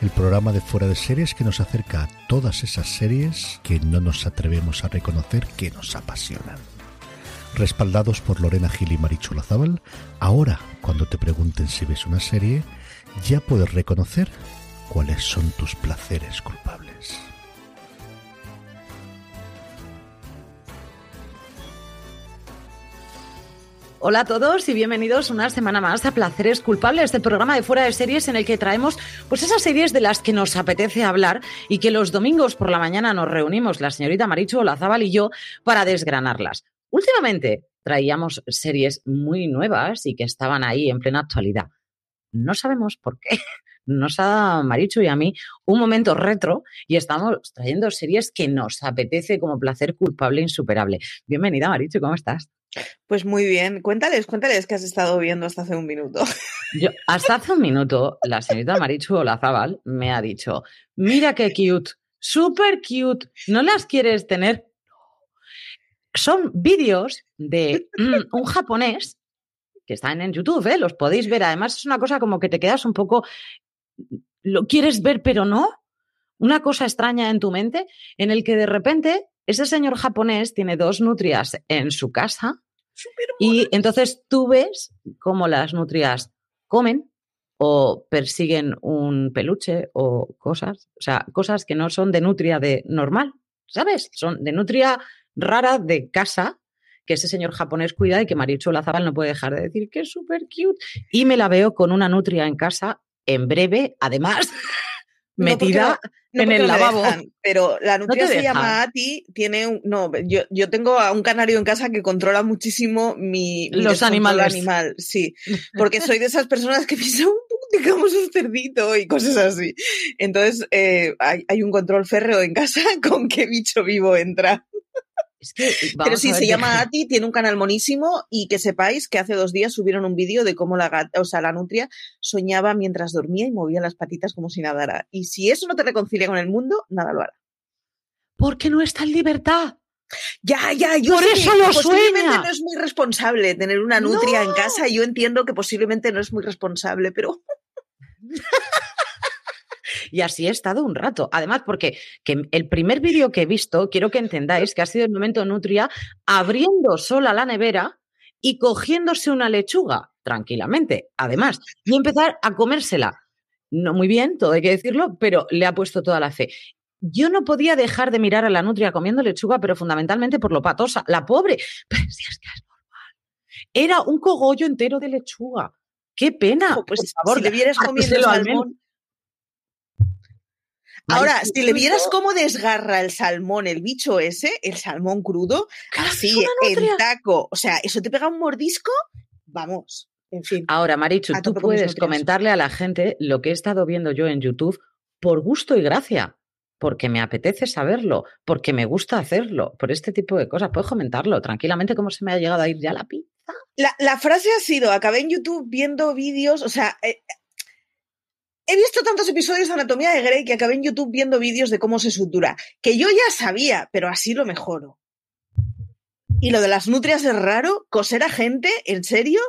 El programa de fuera de series que nos acerca a todas esas series que no nos atrevemos a reconocer que nos apasionan. Respaldados por Lorena Gil y Marichu Lazábal, ahora cuando te pregunten si ves una serie, ya puedes reconocer cuáles son tus placeres culpables. Hola a todos y bienvenidos una semana más a Placeres Culpables, este programa de fuera de series en el que traemos pues esas series de las que nos apetece hablar y que los domingos por la mañana nos reunimos la señorita Marichu Olazábal y yo para desgranarlas. Últimamente traíamos series muy nuevas y que estaban ahí en plena actualidad. No sabemos por qué. Nos ha dado Marichu y a mí un momento retro y estamos trayendo series que nos apetece como placer culpable insuperable. Bienvenida Marichu, ¿cómo estás? Pues muy bien. Cuéntales, cuéntales que has estado viendo hasta hace un minuto. Yo, hasta hace un minuto, la señorita Marichu Olazábal me ha dicho, mira qué cute, súper cute, ¿no las quieres tener? Son vídeos de mm, un japonés que están en YouTube, ¿eh? los podéis ver. Además, es una cosa como que te quedas un poco, lo quieres ver, pero no. Una cosa extraña en tu mente, en el que de repente ese señor japonés tiene dos nutrias en su casa y entonces tú ves cómo las nutrias comen o persiguen un peluche o cosas, o sea, cosas que no son de nutria de normal, ¿sabes? Son de nutria rara de casa que ese señor japonés cuida y que Marichu Lazabal no puede dejar de decir que es súper cute. Y me la veo con una nutria en casa en breve, además, metida no en el porque no me lavabo. dejan, pero la nutria se llama. Ati, tiene un, no, yo, yo tengo a un canario en casa que controla muchísimo mi, mi Los animales. animal, sí, porque soy de esas personas que piensan digamos, un cerdito y cosas así. Entonces, eh, hay, hay un control férreo en casa con qué bicho vivo entra. Es que, Pero sí, se llama Ati, tiene un canal monísimo y que sepáis que hace dos días subieron un vídeo de cómo la gata, o sea, la nutria soñaba mientras dormía y movía las patitas como si nadara. Y si eso no te reconcilia con el mundo, nada lo hará. Porque no está en libertad. Ya, ya, yo Por sé eso que lo posiblemente sueña. no es muy responsable tener una nutria en casa. Yo entiendo que posiblemente no es muy responsable, pero Y así he estado un rato. Además, porque que el primer vídeo que he visto, quiero que entendáis que ha sido el momento Nutria abriendo sola la nevera y cogiéndose una lechuga tranquilamente, además, y empezar a comérsela. No muy bien, todo hay que decirlo, pero le ha puesto toda la fe. Yo no podía dejar de mirar a la nutria comiendo lechuga, pero fundamentalmente por lo patosa. La pobre, pero si es que es normal. Era un cogollo entero de lechuga. ¡Qué pena! pues Por favor, si le vieras comiendo salmón. Ahora, si le vieras cómo desgarra el salmón, el bicho ese, el salmón crudo, así, en taco, o sea, eso te pega un mordisco, vamos, en fin. Ahora, Marichu, tú puedes comentarle a la gente lo que he estado viendo yo en YouTube por gusto y gracia, porque me apetece saberlo, porque me gusta hacerlo, por este tipo de cosas. Puedes comentarlo tranquilamente cómo se me ha llegado a ir ya la pizza. La, la frase ha sido, acabé en YouTube viendo vídeos, o sea, eh, he visto tantos episodios de Anatomía de Grey que acabé en YouTube viendo vídeos de cómo se sutura, que yo ya sabía, pero así lo mejoro. Y lo de las nutrias es raro, coser a gente, ¿en serio?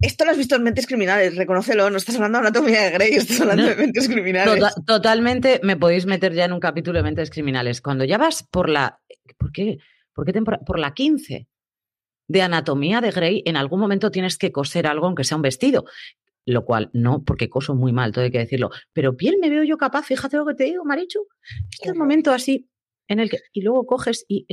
Esto lo has visto en Mentes Criminales, reconócelo, no estás hablando de Anatomía de Grey, estás hablando No. de Mentes Criminales. Tota- totalmente me podéis meter ya en un capítulo de Mentes Criminales. Cuando ya vas por la... ¿Por qué? ¿Por qué tempora- Por la 15 de Anatomía de Grey, en algún momento tienes que coser algo, aunque sea un vestido. Lo cual no, porque coso muy mal, todo hay que decirlo. Pero piel me veo yo capaz, fíjate lo que te digo, Marichu. Este momento así en el que y luego coges y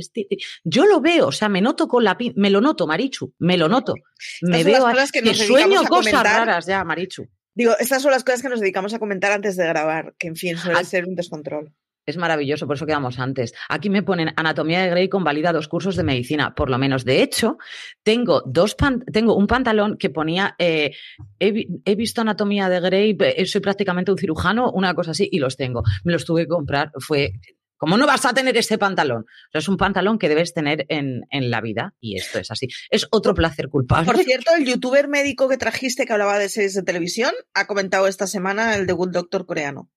yo lo veo, o sea, me noto con la me lo noto, Marichu, me lo noto. Me veo que, que sueño cosas raras ya, Marichu. Digo, estas son las cosas que nos dedicamos a comentar antes de grabar, que en fin, suele ser un descontrol. Es maravilloso, por eso quedamos antes. Aquí me ponen Anatomía de Grey convalida dos cursos de medicina, por lo menos. De hecho, tengo, dos tengo un pantalón que ponía, eh, he, visto Anatomía de Grey, eh, soy prácticamente un cirujano, una cosa así, y los tengo. Me los tuve que comprar, fue... ¿Cómo no vas a tener este pantalón? es un pantalón que debes tener en, en, la vida y esto es así. Es otro placer culpable. Por cierto, el youtuber médico que trajiste que hablaba de series de televisión ha comentado esta semana el de Good Doctor coreano.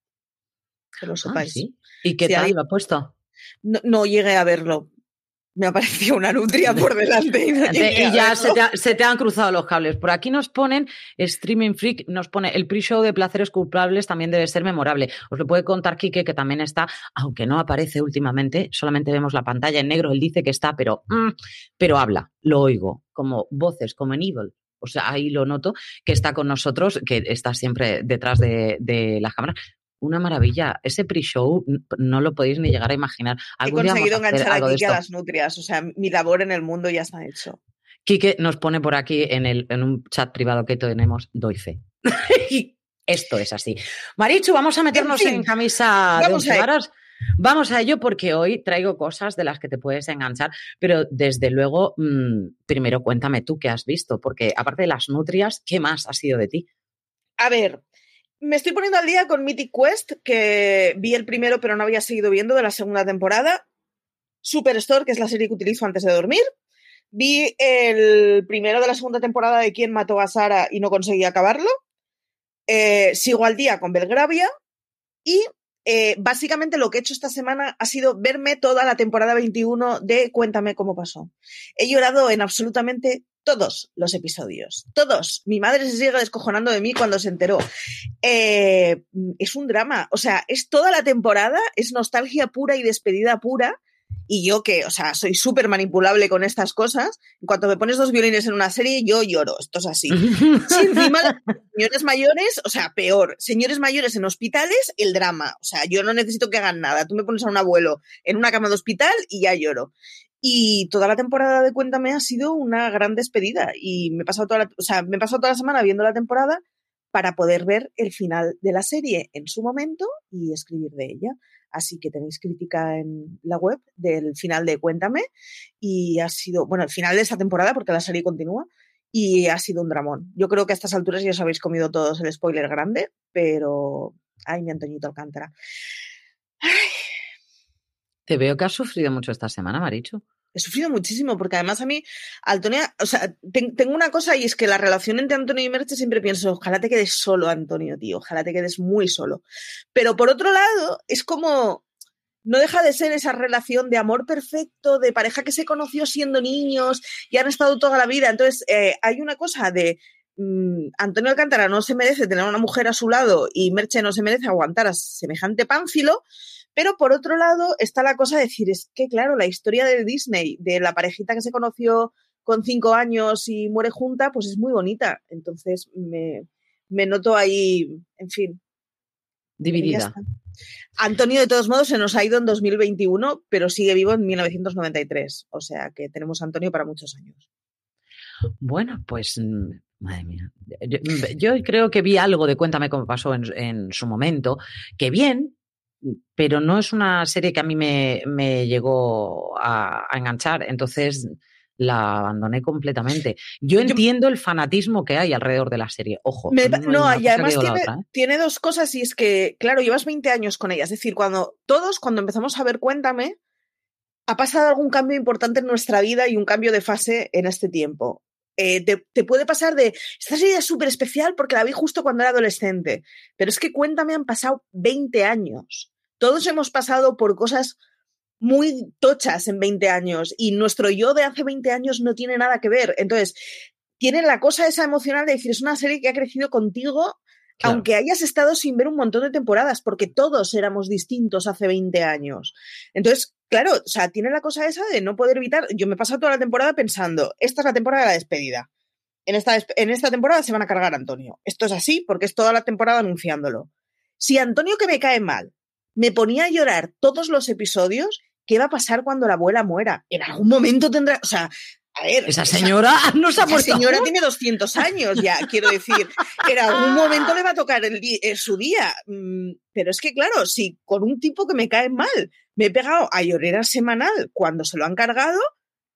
Que lo ah, sepáis. ¿Y qué tal lo ha puesto? No, llegué a verlo. Me apareció una nutria por delante y, ya se te, han cruzado los cables. Por aquí nos ponen, Streaming Freak nos pone, el pre-show de Placeres Culpables también debe ser memorable. Os lo puede contar Quique, que también está, aunque no aparece últimamente, solamente vemos la pantalla en negro, él dice que está, pero, mm, pero habla, lo oigo, como voces, como en Evil. O sea, ahí lo noto, que está con nosotros, que está siempre detrás de, de las cámaras una maravilla. Ese pre-show no lo podéis ni llegar a imaginar. He conseguido enganchar aquí a las nutrias, o sea, mi labor en el mundo ya está hecho. Quique nos pone por aquí en, el, en un chat privado que tenemos, doy fe. Esto es así. Marichu, vamos a meternos en, camisa de once varas. Vamos a ello porque hoy traigo cosas de las que te puedes enganchar, pero desde luego, mm, primero cuéntame tú qué has visto, porque aparte de las nutrias, ¿qué más ha sido de ti? A ver, me estoy poniendo al día con Mythic Quest, que vi el primero pero no había seguido viendo de la segunda temporada. Superstore, que es la serie que utilizo antes de dormir. Vi el primero de la segunda temporada de Quién mató a Sara y no conseguí acabarlo. Eh, sigo al día con Belgravia. Y eh, básicamente lo que he hecho esta semana ha sido verme toda la temporada 21 de Cuéntame cómo pasó. He llorado en absolutamente todos los episodios. Todos. Mi madre se sigue descojonando de mí cuando se enteró. Eh, es un drama. O sea, es toda la temporada, es nostalgia pura y despedida pura. Y yo que, o sea, soy súper manipulable con estas cosas, en cuanto me pones dos violines en una serie, yo lloro. Esto es así. si encima, señores mayores, o sea, peor. Señores mayores en hospitales, el drama. O sea, yo no necesito que hagan nada. Tú me pones a un abuelo en una cama de hospital y ya lloro. Y toda la temporada de Cuéntame ha sido una gran despedida. Y me he pasado toda la, o sea, me he pasado toda la semana viendo la temporada para poder ver el final de la serie en su momento y escribir de ella. Así que tenéis crítica en la web del final de Cuéntame. Y ha sido, bueno, el final de esta temporada, porque la serie continúa, y ha sido un dramón. Yo creo que a estas alturas ya os habéis comido todos el spoiler grande, pero. Ay, mi Antoñito Alcántara. Te veo que has sufrido mucho esta semana, Marichu. He sufrido muchísimo, porque además a mí, Antonia, o sea, tengo una cosa y es que la relación entre Antonio y Merche siempre pienso, ojalá te quedes solo, Antonio, tío, ojalá te quedes muy solo. Pero por otro lado, es como, no deja de ser esa relación de amor perfecto, de pareja que se conoció siendo niños y han estado toda la vida. Entonces, eh, hay una cosa de mm, Antonio Alcántara no se merece tener una mujer a su lado y Merche no se merece aguantar a semejante pánfilo, pero por otro lado está la cosa de decir, es que claro, la historia de Disney, de la parejita que se conoció con cinco años y muere junta, pues es muy bonita. Entonces me, noto ahí, en fin. Dividida. Antonio, de todos modos, se nos ha ido en 2021, pero sigue vivo en 1993. O sea que tenemos a Antonio para muchos años. Bueno, pues mm, Madre mía. Yo, creo que vi algo de Cuéntame cómo pasó en, en, su momento, que bien, pero no es una serie que a mí me, llegó a, enganchar, entonces la abandoné completamente. Yo entiendo el fanatismo que hay alrededor de la serie, ojo. no, y además tiene, ¿eh? tiene, dos cosas y es que, claro, llevas 20 años con ella, es decir, cuando todos, cuando empezamos a ver Cuéntame, ha pasado algún cambio importante en nuestra vida y un cambio de fase en este tiempo. Eh, te, puede pasar de, esta serie es súper especial porque la vi justo cuando era adolescente, pero es que cuéntame, han pasado 20 años. Todos hemos pasado por cosas muy tochas en 20 años y nuestro yo de hace 20 años no tiene nada que ver. Entonces, tiene la cosa esa emocional de decir, es una serie que ha crecido contigo aunque hayas estado sin ver un montón de temporadas, porque todos éramos distintos hace 20 años. Entonces, claro, o sea, tiene la cosa esa de no poder evitar. Yo me he pasado toda la temporada pensando, esta es la temporada de la despedida. en esta, en esta temporada se van a cargar a Antonio. Esto es así porque es toda la temporada anunciándolo. Si Antonio, que me cae mal, me ponía a llorar todos los episodios, ¿qué va a pasar cuando la abuela muera? En algún momento tendrá, o sea, a ver, esa señora no se ha. La señora tiene 200 años ya, quiero decir. En algún momento le va a tocar el su día. Mm, pero es que, claro, si con un tipo que me cae mal me he pegado a llorera semanal cuando se lo han cargado,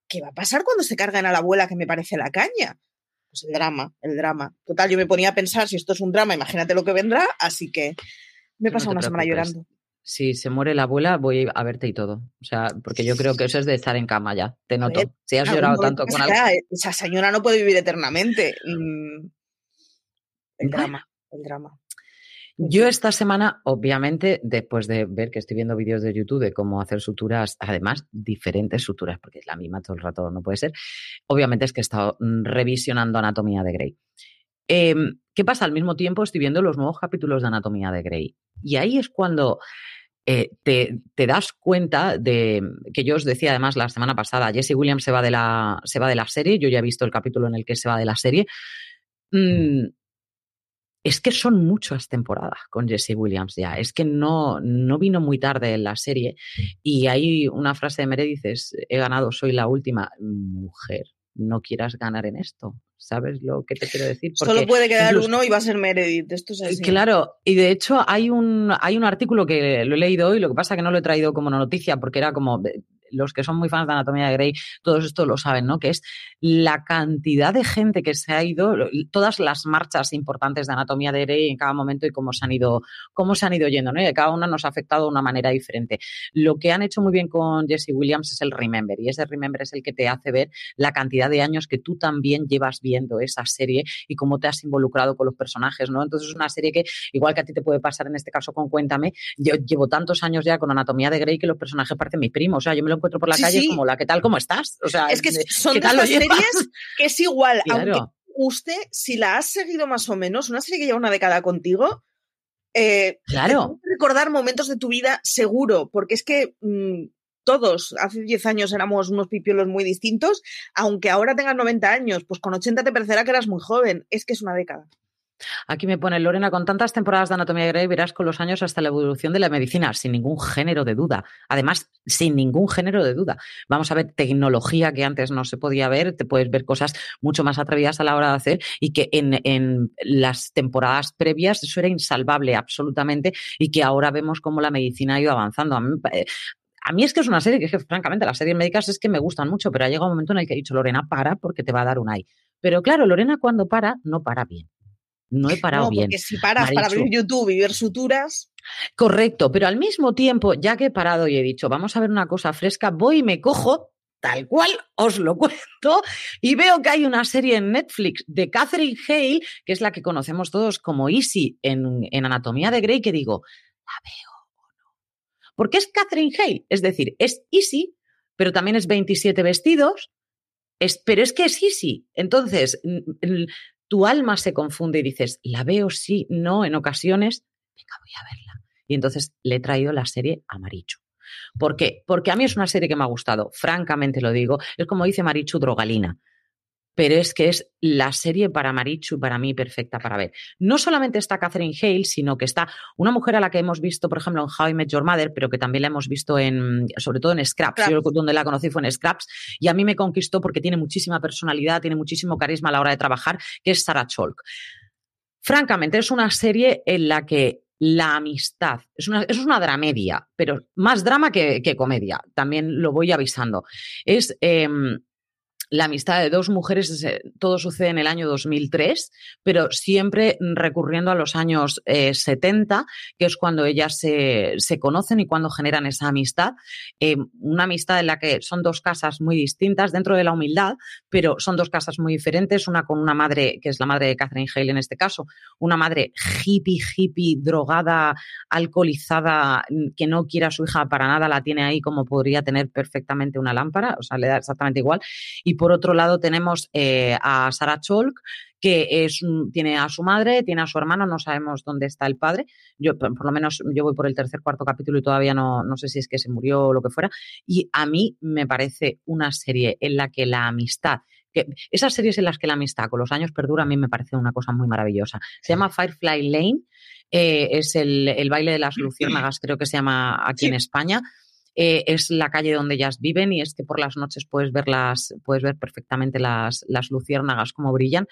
¿qué va a pasar cuando se cargan a la abuela que me parece la caña? Pues el drama, el drama. Total, yo me ponía a pensar, si esto es un drama, imagínate lo que vendrá, así que me he pasado una semana llorando si se muere la abuela, voy a verte y todo. O sea, porque yo creo que eso es de estar en cama ya. Te noto. Si has llorado tanto con algo. Esa señora no puede vivir eternamente. Mm, el drama, el drama. Yo esta semana, obviamente, después de ver que estoy viendo vídeos de YouTube de cómo hacer suturas, además diferentes suturas, porque es la misma todo el rato, no puede ser, obviamente es que he estado mm, revisionando Anatomía de Grey. Em, ¿Qué pasa? Al mismo tiempo estoy viendo los nuevos capítulos de Anatomía de Grey. Y ahí es cuando eh, te, das cuenta de que yo os decía además la semana pasada, Jesse Williams se va de la, se va de la serie, yo ya he visto el capítulo en el que se va de la serie. Mm, es que son muchas temporadas con Jesse Williams ya. Es que no, no vino muy tarde en la serie. Y hay una frase de Meredith, es, he ganado, soy la última mujer no quieras ganar en esto. ¿Sabes lo que te quiero decir? Solo puede quedar uno y va a ser Meredith. Esto es así. Claro, y de hecho hay un, hay un artículo que lo he leído hoy, lo que pasa es que no lo he traído como noticia porque era como los que son muy fans de Anatomía de Grey, todos esto lo saben, ¿no? Que es la cantidad de gente que se ha ido, todas las marchas importantes de Anatomía de Grey en cada momento y cómo se han ido, cómo se han ido yendo, ¿no? Y cada una nos ha afectado de una manera diferente. Lo que han hecho muy bien con Jesse Williams es el Remember, y ese Remember es el que te hace ver la cantidad de años que tú también llevas viendo esa serie y cómo te has involucrado con los personajes, ¿no? Entonces es una serie que, igual que a ti te puede pasar en este caso con Cuéntame, yo llevo tantos años ya con Anatomía de Grey que los personajes parecen mis primos. O sea, yo me lo encuentro por la calle como la, ¿qué tal? ¿Cómo estás? O sea, es que son de estas series que es igual, aunque usted, si la has seguido más o menos, una serie que lleva una década contigo, eh, claro. recordar momentos de tu vida seguro, porque es que mm, todos hace 10 años éramos unos pipiolos muy distintos, aunque ahora tengas 90 años, pues con 80 te parecerá que eras muy joven, es que es una década. Aquí me pone Lorena, con tantas temporadas de Anatomía Grey verás con los años hasta la evolución de la medicina, sin ningún género de duda. Además, sin ningún género de duda. Vamos a ver tecnología que antes no se podía ver, te puedes ver cosas mucho más atrevidas a la hora de hacer y que en, las temporadas previas eso era insalvable absolutamente y que ahora vemos cómo la medicina ha ido avanzando. A mí, mí es que es una serie que, francamente, las series médicas es que me gustan mucho, pero ha llegado un momento en el que he dicho, Lorena, para porque te va a dar un ay. Pero claro, Lorena cuando para, no para bien no he parado bien. Porque si paras para abrir YouTube y ver suturas. Correcto, pero al mismo tiempo, ya que he parado y he dicho, vamos a ver una cosa fresca, voy y me cojo tal cual os lo cuento, y veo que hay una serie en Netflix de Catherine Hale, que es la que conocemos todos como Easy en, en Anatomía de Grey, que digo, ¿la veo o no? Porque es Catherine Hale, es decir, es Easy, pero también es 27 vestidos, es, pero es que es Easy. Entonces, tu alma se confunde y dices, la veo, sí, no, en ocasiones, venga, voy a verla. Y entonces le he traído la serie a Marichu. ¿Por qué? Porque a mí es una serie que me ha gustado, francamente lo digo. Es como dice Marichu Drogalina pero es que es la serie para Marichu, para mí, perfecta para ver. No solamente está Catherine Hale, sino que está una mujer a la que hemos visto, por ejemplo, en How I Met Your Mother, pero que también la hemos visto en, sobre todo en Scraps. Yo donde la conocí fue en Scraps, y a mí me conquistó porque tiene muchísima personalidad, tiene muchísimo carisma a la hora de trabajar, que es Sarah Chalk. Francamente, es una serie en la que la amistad. Es una, es una dramedia, pero más drama que, comedia. También lo voy avisando. Es em, la amistad de dos mujeres, todo sucede en el año 2003, pero siempre recurriendo a los años 70, eh, que es cuando ellas se, conocen y cuando generan esa amistad. Eh, una amistad en la que son dos casas muy distintas dentro de la humildad, pero son dos casas muy diferentes, una con una madre, que es la madre de Catherine Hale en este caso, una madre hippie, hippie, drogada, alcoholizada, que no quiere a su hija para nada, la tiene ahí como podría tener perfectamente una lámpara, o sea, le da exactamente igual. Y otro lado tenemos eh, a Sarah Cholk, que es, tiene a su madre, tiene a su hermano, no sabemos dónde está el padre. Yo, por, lo menos, yo voy por el tercer, cuarto capítulo y todavía no, no sé si es que se murió o lo que fuera. Y a mí me parece una serie en la que la amistad que esas series en las que la amistad con los años perdura a mí me parece una cosa muy maravillosa. Se llama Firefly Lane, eh, es el, baile de las luciérnagas, creo que se llama aquí en España. Eh, es la calle donde ellas viven y es que por las noches puedes ver, puedes ver perfectamente las, las luciérnagas como brillan.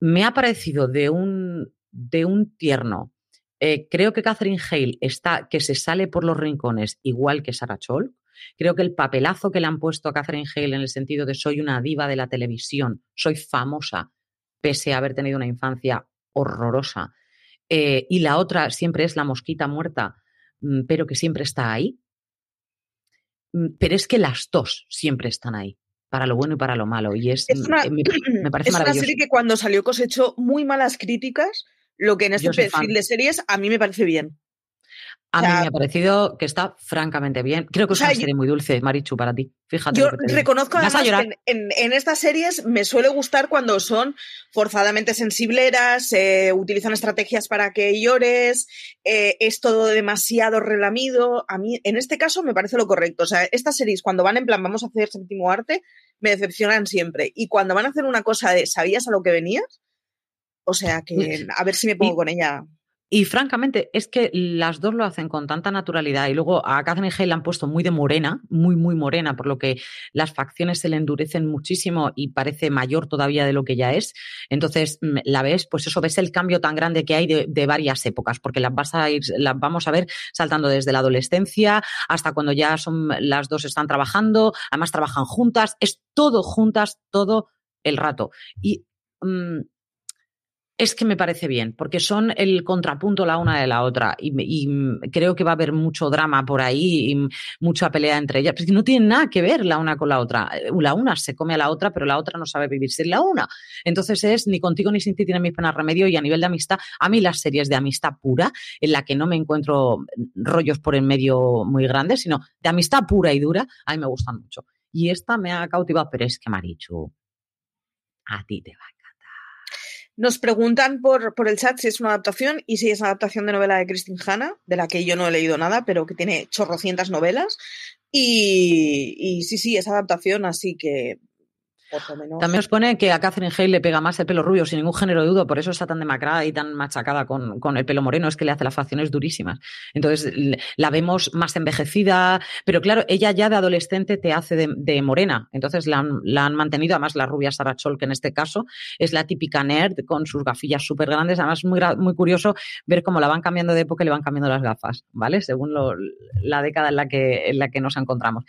Me ha parecido de un, de un tierno. Eh, creo que Catherine Hale está, que se sale por los rincones igual que Sarah Chol. Creo que el papelazo que le han puesto a Catherine Hale en el sentido de soy una diva de la televisión, soy famosa, pese a haber tenido una infancia horrorosa. Eh, y la otra siempre es la mosquita muerta, mm, pero que siempre está ahí. Mm, pero es que las dos siempre están ahí, para lo bueno y para lo malo. Y es, mm, una, me, parece es una serie que cuando salió cosechó muy malas críticas, lo que en este perfil de series a mí me parece bien. A mí me ha parecido que está francamente bien. Creo que es una serie muy dulce, Marichu, para ti. Fíjate. Yo reconozco además que en, estas series me suele gustar cuando son forzadamente sensibleras, eh, utilizan estrategias para que llores, eh, es todo demasiado relamido. A mí, en este caso, me parece lo correcto. O sea, estas series, cuando van en plan, vamos a hacer séptimo arte, me decepcionan siempre. Y cuando van a hacer una cosa de, ¿sabías a lo que venías? O sea que a ver si me pongo con ella. Y francamente, es que las dos lo hacen con tanta naturalidad. Y luego a Catherine Hale la han puesto muy de morena, muy, muy morena, por lo que las facciones se le endurecen muchísimo y parece mayor todavía de lo que ya es. Entonces, mm, la ves, pues eso, ves el cambio tan grande que hay de, varias épocas, porque las vas a ir, las vamos a ver saltando desde la adolescencia hasta cuando ya son las dos están trabajando, además trabajan juntas, es todo juntas, todo el rato. Y mm, es que me parece bien, porque son el contrapunto la una de la otra y, creo que va a haber mucho drama por ahí y mucha pelea entre ellas, porque no tienen nada que ver la una con la otra. Eh, la una se come a la otra, pero la otra no sabe vivir sin la una. Entonces es ni contigo ni sin ti tiene mis penas remedio y a nivel de amistad, a mí las series de amistad pura, en la que no me encuentro rollos por en medio muy grandes, sino de amistad pura y dura, a mí me gustan mucho. Y esta me ha cautivado, pero es que Marichu, a ti te va nos preguntan por, por el chat si es una adaptación y si es una adaptación de novela de Christine Hanna, de la que yo no he leído nada, pero que tiene chorrocientas novelas. Y, y sí, sí, es adaptación, así que también os pone que a Catherine Hale le pega más el pelo rubio, sin ningún género de duda, por eso está tan demacrada y tan machacada con, con, el pelo moreno, es que le hace las facciones durísimas. Entonces la vemos más envejecida, pero claro, ella ya de adolescente te hace de, morena, entonces la han, mantenido, además la rubia Sarah Chol, que en este caso es la típica nerd con sus gafillas súper grandes, además es muy, muy curioso ver cómo la van cambiando de época y le van cambiando las gafas, ¿vale? Según la década en la, que, en la que nos encontramos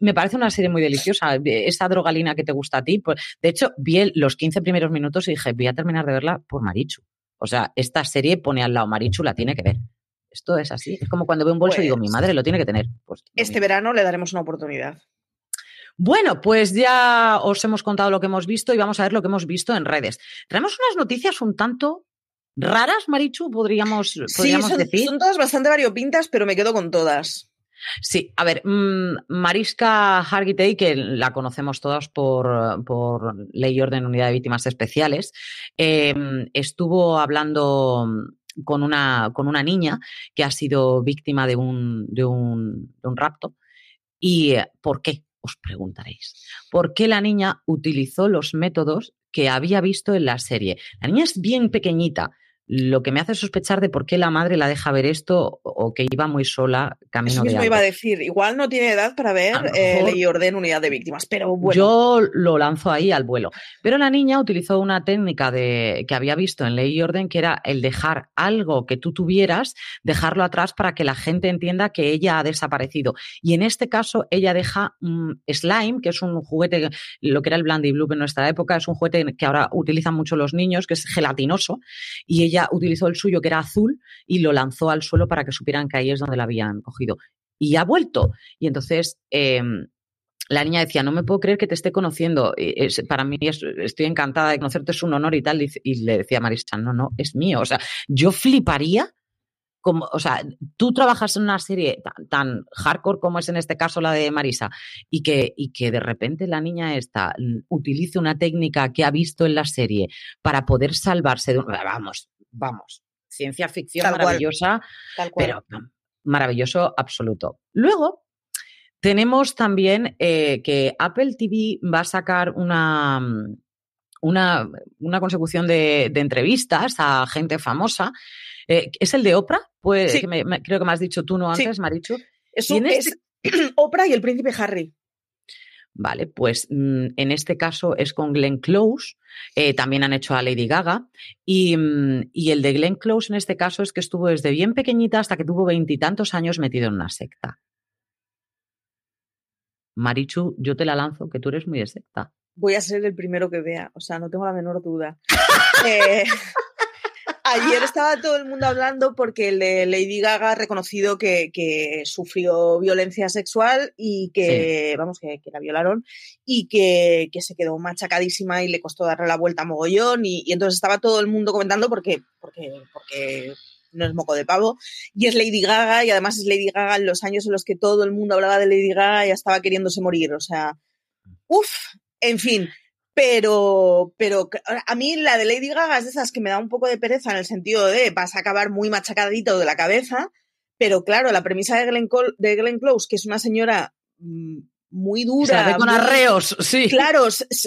me parece una serie muy deliciosa. Esa drogalina que te gusta a ti. Pues, de hecho, vi los 15 primeros minutos y dije, voy a terminar de verla por Marichu. O sea, esta serie pone al lado Marichu, la tiene que ver. Esto es así. Es como cuando veo un bolso y digo, mi madre lo tiene que tener. Pues, este verano le daremos una oportunidad. Bueno, pues ya os hemos contado lo que hemos visto y vamos a ver lo que hemos visto en redes. Tenemos unas noticias un tanto raras, Marichu, podríamos, podríamos sí, decir. Son todas bastante variopintas, pero me quedo con todas. Sí, a ver, mm, Mariska Hargitay, que la conocemos todos por, por Ley y Orden Unidad de Víctimas Especiales, em, estuvo hablando con una, con una niña que ha sido víctima de un, de un, de un rapto. ¿Y por qué? Os preguntaréis. ¿Por qué la niña utilizó los métodos que había visto en la serie? La niña es bien pequeñita, lo que me hace sospechar de por qué la madre la deja ver esto o que iba muy sola camino Eso mismo iba a decir, igual no tiene edad para ver eh, ley orden unidad de víctimas, pero bueno. Yo lo lanzo ahí al vuelo. Pero la niña utilizó una técnica de, que había visto en ley y orden que era el dejar algo que tú tuvieras, dejarlo atrás para que la gente entienda que ella ha desaparecido. Y en este caso ella deja slime, que es un juguete, lo que era el Blandy Blue en nuestra época, es un juguete que ahora utilizan mucho los niños, que es gelatinoso, y ella utilizó el suyo que era azul y lo lanzó al suelo para que supieran que ahí es donde la habían cogido. Y ha vuelto. Y entonces em, la niña decía, no me puedo creer que te esté conociendo. para mí estoy encantada de conocerte, es un honor y tal. Y, le decía Marisa, no, no, es mío. O sea, yo fliparía. Como, o sea, tú trabajas en una serie tan, hardcore como es en este caso la de Marisa, y que, y que de repente la niña esta utilice una técnica que ha visto en la serie para poder salvarse de un. Vamos, vamos, ciencia ficción maravillosa, pero maravilloso absoluto. Luego, Tenemos también eh, que Apple TV va a sacar una, una, una consecución de, de, entrevistas a gente famosa. Eh, ¿Es el de Oprah? Pues, Sí. que me- me- creo que me has dicho tú no antes, Sí. Marichu. Es, es este- Oprah y el príncipe Harry. Vale, pues mm, en este caso es con Glenn Close, eh, también han hecho a Lady Gaga, y, mm, y el de Glenn Close en este caso es que estuvo desde bien pequeñita hasta que tuvo veintitantos años metido en una secta. Marichu, yo te la lanzo, que tú eres muy de secta. Voy a ser el primero que vea, o sea, no tengo la menor duda. Eh, ayer estaba todo el mundo hablando porque el de Lady Gaga ha reconocido que, que sufrió violencia sexual y que, vamos, que, que la violaron y que, que se quedó machacadísima y le costó darle la vuelta a mogollón y, y entonces estaba todo el mundo comentando porque, porque, porque no es moco de pavo y es Lady Gaga y además es Lady Gaga en los años en los que todo el mundo hablaba de Lady Gaga y ya estaba queriéndose morir, o sea, uff, en fin, pero, pero a mí la de Lady Gaga es de esas que me da un poco de pereza en el sentido de vas a acabar muy machacadito de la cabeza, pero claro, la premisa de Glenn, Col de Glenn Close, que es una señora mm, muy dura. la ve con muy- arreos, sí. Claro,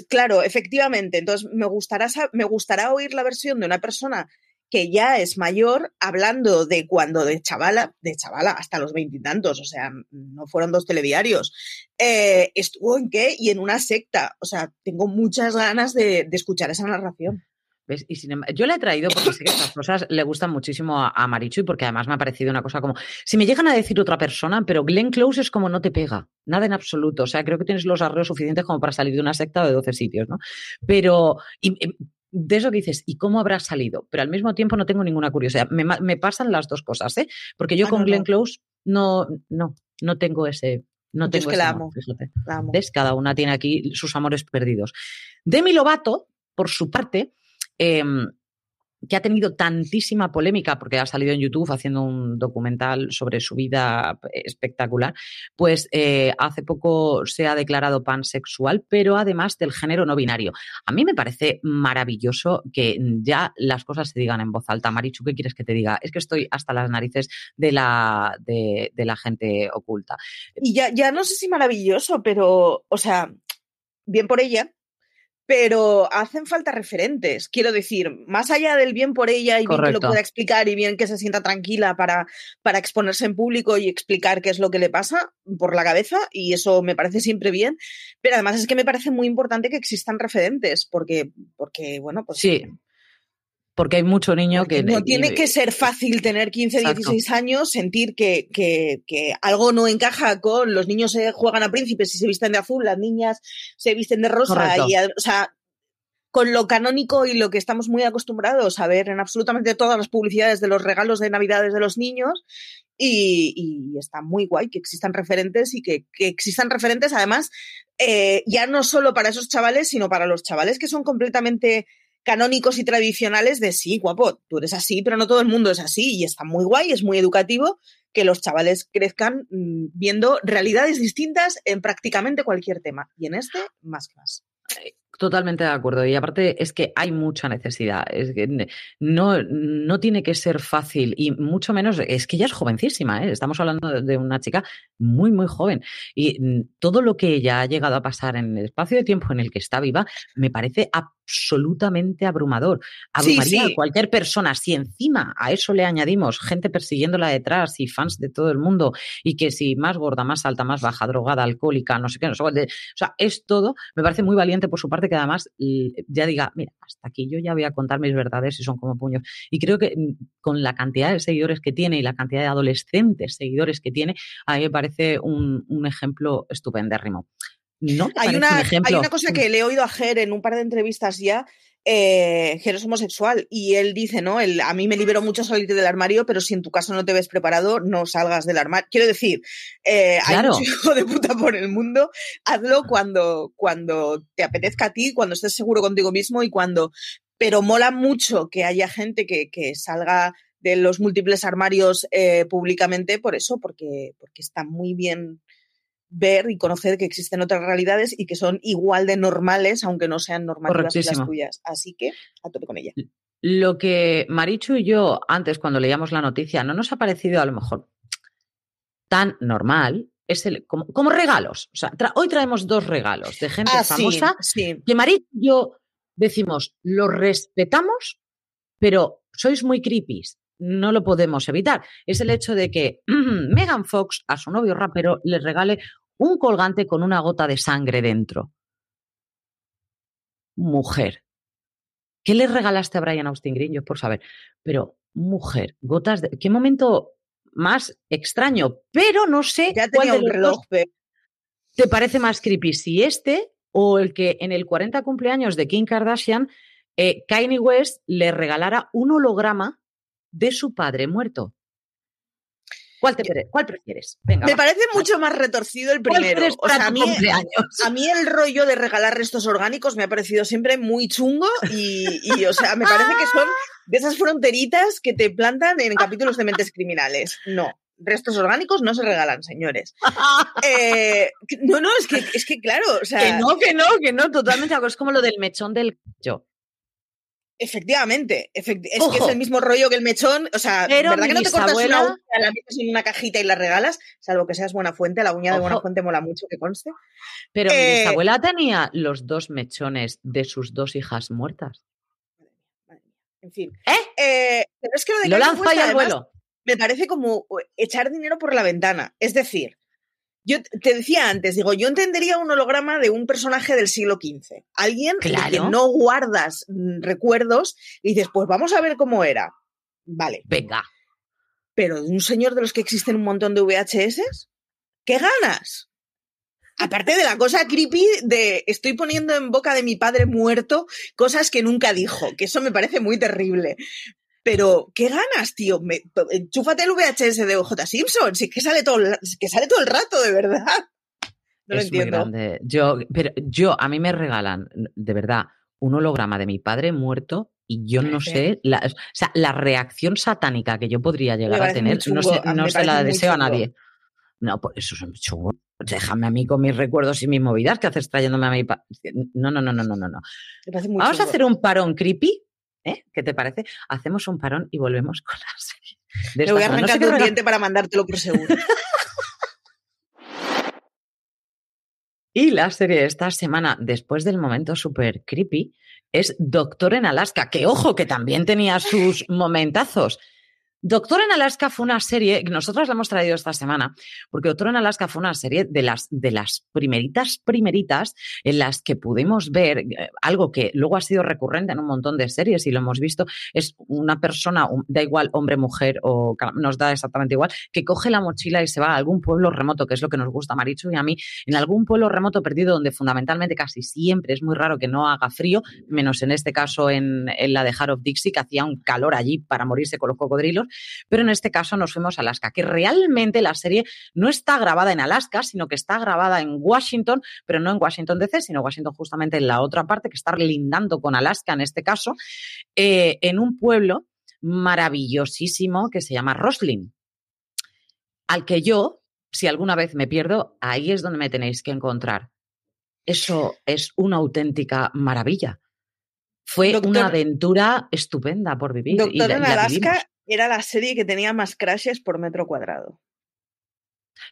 claro, efectivamente. Entonces, me gustará, me gustará oír la versión de una persona que ya es mayor hablando de cuando de chavala, de chavala hasta los veintitantos, o sea, no fueron dos telediarios, eh, estuvo en qué y en una secta. O sea, tengo muchas ganas de, escuchar esa narración. ¿Ves? Y sin embargo, yo la he traído porque sé que estas cosas le gustan muchísimo a, a Marichu y porque además me ha parecido una cosa como, si me llegan a decir otra persona, pero Glenn Close es como no te pega, nada en absoluto. O sea, creo que tienes los arreos suficientes como para salir de una secta de 12 sitios, ¿no? Pero de eso que dices, ¿y cómo habrá salido? Pero al mismo tiempo no tengo ninguna curiosidad. Me, me pasan las dos cosas, ¿eh? Porque yo Ah, con no, Glenn no. Close no, no, no tengo ese... No Yo es tengo que la amor, amo. fíjate. La amo. ¿Ves? Cada una tiene aquí sus amores perdidos. Demi Lovato, por su parte, eh, que ha tenido tantísima polémica porque ha salido en YouTube haciendo un documental sobre su vida espectacular, pues eh, hace poco se ha declarado pansexual, pero además del género no binario. A mí me parece maravilloso que ya las cosas se digan en voz alta. Marichu, ¿qué quieres que te diga? Es que estoy hasta las narices de la, de, de la gente oculta. Y ya, ya no sé si maravilloso, pero, o sea, bien por ella, pero hacen falta referentes. Quiero decir, más allá del bien por ella y bien que lo pueda explicar y bien que se sienta tranquila para, para exponerse en público y explicar qué es lo que le pasa por la cabeza, y eso me parece siempre bien, pero además es que me parece muy importante que existan referentes, porque, porque bueno, pues Sí, porque hay mucho niño porque que... no tiene que ser fácil tener 15, Exacto. 16 años, sentir que, que- que algo no encaja con los niños se juegan a príncipes y se visten de azul, las niñas se visten de rosa, Correcto. y, o sea, con lo canónico y lo que estamos muy acostumbrados a ver en absolutamente todas las publicidades de los regalos de Navidades de los niños. Y, y está muy guay que existan referentes y que, que existan referentes, además, eh, ya no solo para esos chavales, sino para los chavales que son completamente canónicos y tradicionales de sí, guapo, tú eres así, pero no todo el mundo es así y está muy guay, es muy educativo que los chavales crezcan mm, viendo realidades distintas en prácticamente cualquier tema y en este más que más. Totalmente de acuerdo. Y aparte es que hay mucha necesidad. Es que no, no tiene que ser fácil y mucho menos, es que ella es jovencísima, ¿eh? Estamos hablando de- una chica muy, muy joven. Y todo lo que ella ha llegado a pasar en el espacio de tiempo en el que está viva me parece abrumador. Sí, Abrumaría sí. a cualquier persona. Si encima a eso le añadimos gente persiguiéndola detrás y fans de todo el mundo y que si más gorda, más alta, más baja, drogada, alcohólica, no sé qué, no sé cuál, de- o sea, es todo, me parece muy valiente por su parte que además ya diga, mira, hasta aquí yo ya voy a contar mis verdades y son como puños. Y creo que mm, con la cantidad de seguidores que tiene y la cantidad de adolescentes seguidores que tiene, a mí me parece un, un ejemplo estupendérrimo. No Hay una, un hay una cosa que le he oído a Ger en un par de entrevistas ya. Eh, Ger es homosexual y él dice, ¿no? El, a mí me liberó mucho salir del armario, pero si en tu caso no te ves preparado, no salgas del armario. Quiero decir, eh, Claro. hay mucho hijo de puta por el mundo, hazlo cuando, cuando te apetezca a ti, cuando estés seguro contigo mismo y cuando... Pero mola mucho que haya gente que, que salga de los múltiples armarios eh, públicamente por eso, porque, porque está muy bien ver y conocer que existen otras realidades y que son igual de normales, aunque no sean normativas las tuyas. Así que a tope con ella. Lo que Marichu y yo, antes cuando leíamos la noticia, no nos ha parecido a lo mejor tan normal, es el, como, como regalos. O sea, tra- hoy traemos dos regalos de gente Ah, sí, famosa sí. que Marit y yo decimos, los respetamos, pero sois muy creepies. No lo podemos evitar. Es el hecho de que Megan Fox a su novio rapero le regale un colgante con una gota de sangre dentro. Mujer. ¿Qué le regalaste a Brian Austin Green? Yo por saber. Pero, mujer, gotas de. ¿Qué momento más extraño? Pero no sé Ya cuál tenía de un reloj, dos te parece más creepy, si este o el que en el 40 cumpleaños de Kim Kardashian, eh, Kanye West le regalara un holograma de su padre muerto. ¿Cuál, te cuál prefieres? Venga, Me va. parece mucho más retorcido el ¿Cuál primero. O sea, a mí, cumpleaños? a mí el rollo de regalar restos orgánicos me ha parecido siempre muy chungo y, y, o sea, me parece que son de esas fronteritas que te plantan en capítulos de mentes criminales. No, restos orgánicos no se regalan, señores. Eh, no, no, es que, es que claro, o sea, que no, que no, que no, totalmente. Es como lo del mechón del yo. Efectivamente, efecti- es que Ojo. es el mismo rollo que el mechón. O sea, Pero ¿verdad que no te cortas una bisabuela- uña, la metes en una cajita y la regalas? Salvo que seas buena fuente, la uña de buena Ojo. fuente mola mucho, que conste. Pero mi Eh, bisabuela tenía los dos mechones de sus dos hijas muertas. En fin. ¿Eh? Eh, pero es que lo de Lo Kanye lanza y al vuelo. me parece como echar dinero por la ventana. Es decir, yo te decía antes, digo, yo entendería un holograma de un personaje del siglo XV. Alguien que no guardas mm, recuerdos y dices, pues vamos a ver cómo era. Vale. Venga. Pero de un señor de los que existen un montón de VHS, ¿qué ganas? Aparte de la cosa creepy de estoy poniendo en boca de mi padre muerto cosas que nunca dijo, que eso me parece muy terrible. Pero, ¿qué ganas, tío? Me, enchúfate el VHS de OJ Simpson, sí que sale todo, el- que sale todo el rato, de verdad. No lo es muy entiendo. grande. Yo, pero yo, a mí me regalan, de verdad, un holograma de mi padre muerto y yo no sé, la, o sea, la reacción satánica que yo podría llegar a tener, no, sé- a se la deseo a nadie. No, por eso es un chungo. Déjame a mí con mis recuerdos y mis movidas que haces trayéndome a mi... pa- No, no, no, no, no, no, Vamos a hacer un parón creepy, ¿eh? ¿Qué te parece? Hacemos un parón y volvemos con la serie. de esta voy a semana. No sé arrancar un diente para mandártelo por seguro. Y la serie de esta semana, después del momento súper creepy, es Doctor en Alaska, que ojo, que también tenía sus momentazos. Doctor en Alaska fue una serie que nosotros la hemos traído esta semana, porque Doctor en Alaska fue una serie de las, de las primeritas, primeritas, en las que pudimos ver eh, algo que luego ha sido recurrente en un montón de series y lo hemos visto, es una persona, da igual hombre, mujer o nos da exactamente igual, que coge la mochila y se va a algún pueblo remoto, que es lo que nos gusta a Marichu y a mí, en algún pueblo remoto perdido donde fundamentalmente casi siempre es muy raro que no haga frío, menos en este caso en, en la de of Dixie, que hacía un calor allí para morirse con los cocodrilos, pero en este caso nos fuimos a Alaska, que realmente la serie no está grabada en Alaska, sino que está grabada en Washington, pero no en Washington DC, sino Washington justamente en la otra parte, que está lindando con Alaska en este caso, eh, en un pueblo maravillosísimo que se llama Roslin, al que yo, si alguna vez me pierdo, ahí es donde me tenéis que encontrar. Eso es una auténtica maravilla. Fue Doctor- una aventura estupenda por vivir. y Doctor la- en Alaska. Era la serie que tenía más crashes por metro cuadrado.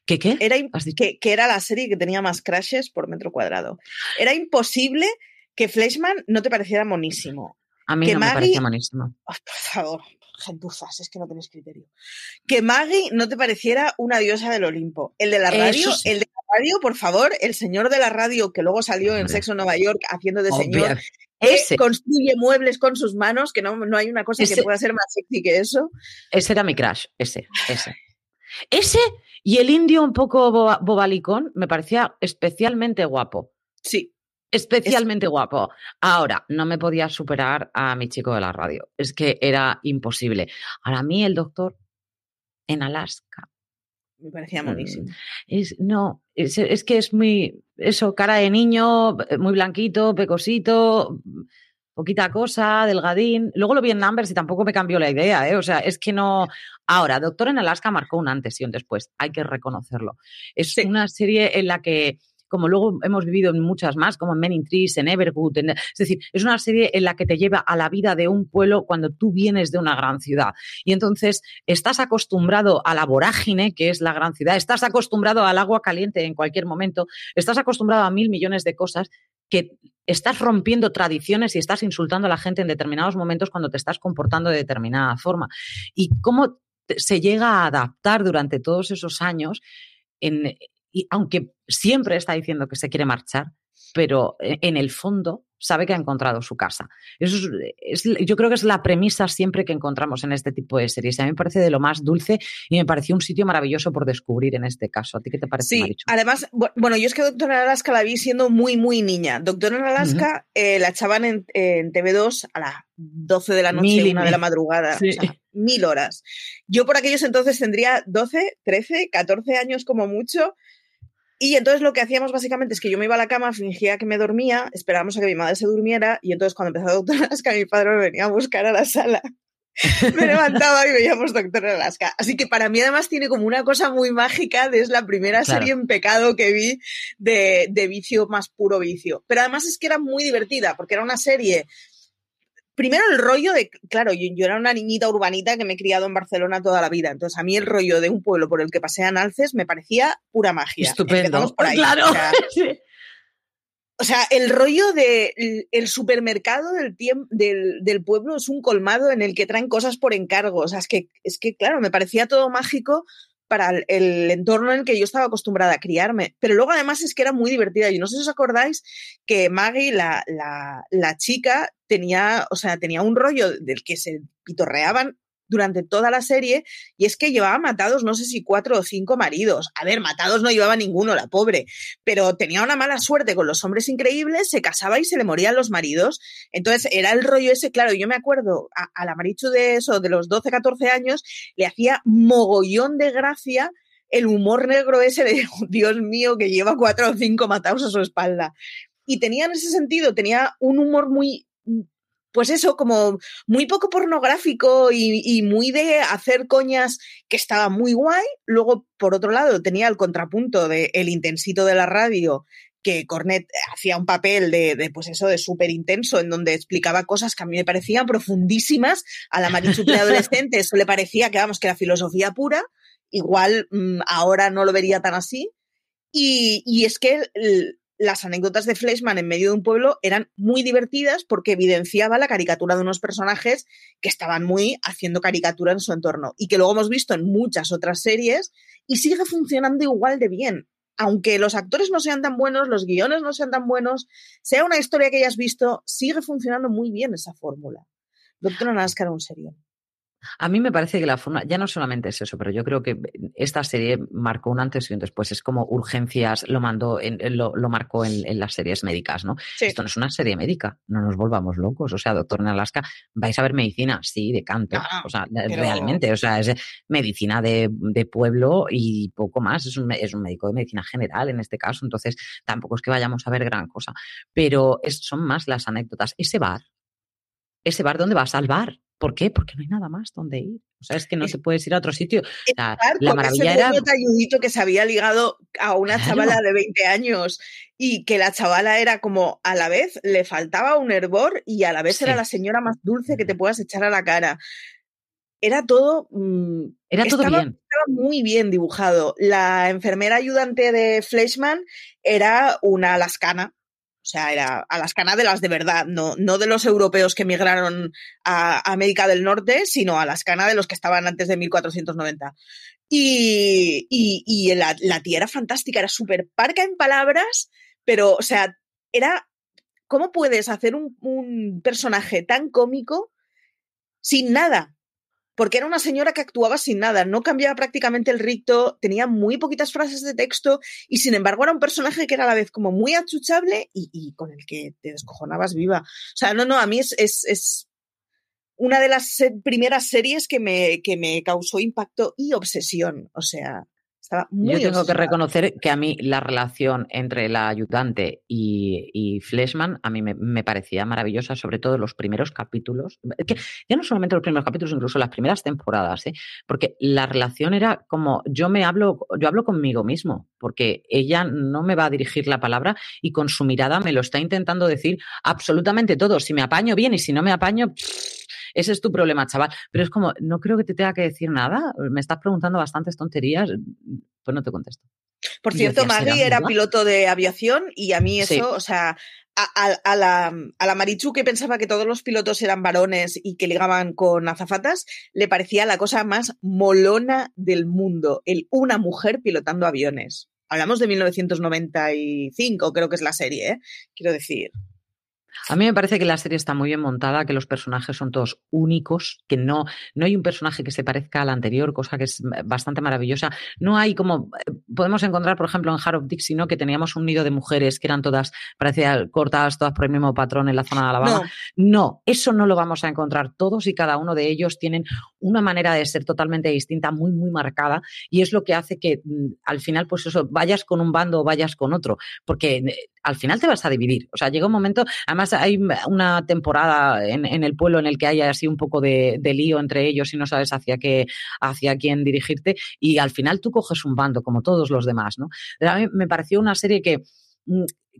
¿Qué qué? Era que, que era la serie que tenía más crashes por metro cuadrado. Era imposible que Fleshman no te pareciera monísimo. A mí que no me parecía buenísimo. Ay, por favor, gentuzas, es que no tenéis criterio. Que Maggie no te pareciera una diosa del Olimpo. El de la radio, sí. el de la radio, por favor, el señor de la radio que luego salió en. Sexo Nueva York haciendo de señor, que Ese, construye muebles con sus manos, que no, no hay una cosa Ese- que pueda ser más sexy que eso. ese era mi crush, ese, ese. Ese y el indio un poco boba- bobalicón me parecía especialmente guapo. Sí, Especialmente guapo. Ahora, no me podía superar a mi chico de la radio. Es que era imposible. Ahora, a mí el doctor en Alaska. Me parecía monísimo. Es, no, es, es que es muy, eso, cara de niño, muy blanquito, pecosito, poquita cosa, delgadín. Luego lo vi en Numbers y tampoco me cambió la idea, ¿eh? O sea, es que no. Ahora, Doctor en Alaska marcó un antes y un después, hay que reconocerlo. Es Sí. una serie en la que como luego hemos vivido en muchas más, como en Men in Trees, en Everwood. es decir, es una serie en la que te lleva a la vida de un pueblo cuando tú vienes de una gran ciudad. Y entonces estás acostumbrado a la vorágine, que es la gran ciudad, estás acostumbrado al agua caliente en cualquier momento, estás acostumbrado a mil millones de cosas que estás rompiendo tradiciones y estás insultando a la gente en determinados momentos cuando te estás comportando de determinada forma. Y cómo se llega a adaptar durante todos esos años, en, y aunque siempre está diciendo que se quiere marchar, pero e, en el fondo sabe que ha encontrado su casa. Eso es, yo creo que es la premisa siempre que encontramos en este tipo de series. A mí me parece de lo más dulce y me pareció un sitio maravilloso por descubrir en este caso. ¿A ti qué te parece, Sí, además, bueno, yo es que Doctor en Alaska la vi siendo muy, muy niña. Doctor en Alaska eh, la echaban en, TV2 a las 12 de la noche, una de la madrugada. mil horas. Yo por aquellos entonces tendría 12, 13, 14 años como mucho y entonces lo que hacíamos básicamente es que yo me iba a la cama, fingía que me dormía, esperábamos a que mi madre se durmiera y entonces cuando empezaba Doctor Alaska mi padre me venía a buscar a la sala. me levantaba y veíamos Doctor Alaska. Así que para mí además tiene como una cosa muy mágica de es la primera serie en pecado que vi de, de vicio más puro vicio. Pero además es que era muy divertida porque era una serie primero el rollo de, claro, yo, era una niñita urbanita que me he criado en Barcelona toda la vida, entonces a mí el rollo de un pueblo por el que pasean alces me parecía pura magia. Estupendo. Por ahí, claro. O sea, el rollo del el supermercado del, del, del, pueblo es un colmado en el que traen cosas por encargo. O sea, es que, es que, claro, me parecía todo mágico para el, entorno en el que yo estaba acostumbrada a criarme. Pero luego además es que era muy divertida. Y no sé si os acordáis que Maggie, la, la, la chica, tenía, o sea, tenía un rollo del que se pitorreaban durante toda la serie y es que llevaba matados no sé si cuatro o cinco maridos. A ver, matados no llevaba ninguno, la pobre, pero tenía una mala suerte con los hombres increíbles, se casaba y se le morían los maridos. Entonces era el rollo ese, claro, yo me acuerdo a, la Marichu de eso, de los 12, 14 años, le hacía mogollón de gracia el humor negro ese de, Dios mío, que lleva cuatro o cinco matados a su espalda. Y tenía en ese sentido, tenía un humor muy pues eso, como muy poco pornográfico y, muy de hacer coñas que estaba muy guay. Luego, por otro lado, tenía el contrapunto de el intensito de la radio, que Cornet hacía un papel de, pues eso, de súper intenso, en donde explicaba cosas que a mí me parecían profundísimas. A la Marichu adolescente eso le parecía que, vamos, que era filosofía pura. Igual mm, ahora no lo vería tan así. Y, y es que las anécdotas de Fleischmann en medio de un pueblo eran muy divertidas porque evidenciaba la caricatura de unos personajes que estaban muy haciendo caricatura en su entorno y que luego hemos visto en muchas otras series y sigue funcionando igual de bien. Aunque los actores no sean tan buenos, los guiones no sean tan buenos, sea una historia que hayas visto, sigue funcionando muy bien esa fórmula. Doctor Nascar, un serio. A mí me parece que la forma, ya no solamente es eso, pero yo creo que esta serie marcó un antes y un después. Es como urgencias, lo mandó, en, lo, marcó en, las series médicas, ¿no? Esto no es una serie médica, no nos volvamos locos. O sea, doctor en Alaska, vais a ver medicina, sí, de canto. o sea, realmente, o sea, es medicina de, pueblo y poco más. Es un, es un, médico de medicina general en este caso, entonces tampoco es que vayamos a ver gran cosa. Pero son más las anécdotas. Ese bar, ese bar, ¿dónde vas? Al bar ¿Por qué? Porque no hay nada más donde ir. O sea, es que no te puedes ir a otro sitio. la maravilla era. talludito que se había ligado a una chavala de 20 años y que la chavala era como a la vez le faltaba un hervor y a la vez era la señora más dulce que te puedas echar a la cara. Era todo. Mm, era todo estaba, bien. Estaba muy bien dibujado. La enfermera ayudante de Fleischmann era una lascana o sea, era a las canadelas de verdad, no, no de los europeos que emigraron a, América del Norte, sino a las canas de los que estaban antes de 1490. Y, y, y la, la, tía era fantástica, era súper parca en palabras, pero, o sea, era. ¿Cómo puedes hacer un, un personaje tan cómico sin nada? Porque era una señora que actuaba sin nada, no cambiaba prácticamente el ricto, tenía muy poquitas frases de texto y sin embargo era un personaje que era a la vez como muy achuchable y, con el que te descojonabas viva. O sea, no, no, a mí es, es, una de las primeras series que me, que me causó impacto y obsesión. O sea, Estaba muy Yo tengo que reconocer que a mí la relación entre la ayudante y, y Fleshman a mí me, me parecía maravillosa, sobre todo los primeros capítulos. Que ya no solamente los primeros capítulos, incluso las primeras temporadas, ¿eh? porque la relación era como yo me hablo, yo hablo conmigo mismo, porque ella no me va a dirigir la palabra y con su mirada me lo está intentando decir absolutamente todo. Si me apaño bien y si no me apaño, pff, ese es tu problema, chaval. Pero es como, no creo que te tenga que decir nada. Me estás preguntando bastantes tonterías, pues no te contesto. Por cierto, decía, ¿será Maggie era verdad? piloto de aviación y a mí eso, Sí. o sea, a, a- a la, a la Marichu que pensaba que todos los pilotos eran varones y que ligaban con azafatas, le parecía la cosa más molona del mundo, el una mujer pilotando aviones. Hablamos de 1995, creo que es la serie, ¿eh? quiero decir. A mí me parece que la serie está muy bien montada, que los personajes son todos únicos, que no, no hay un personaje que se parezca al anterior, cosa que es bastante maravillosa. No hay como, eh, podemos encontrar, por ejemplo, en Heart of Dixie, ¿no? que teníamos un nido de mujeres que eran todas, parecía cortadas todas por el mismo patrón en la zona de Alabama. No, No, eso no lo vamos a encontrar. Todos y cada uno de ellos tienen una manera de ser totalmente distinta, muy, muy marcada, y es lo que hace que mm, al final, pues eso, vayas con un bando o vayas con otro, porque eh, al final te vas a dividir. O sea, llega un momento, además hay una temporada en, el pueblo en el que hay así un poco de, lío entre ellos y no sabes hacia qué, hacia quién dirigirte, y al final tú coges un bando, como todos los demás, ¿no? Pero a mí me pareció una serie que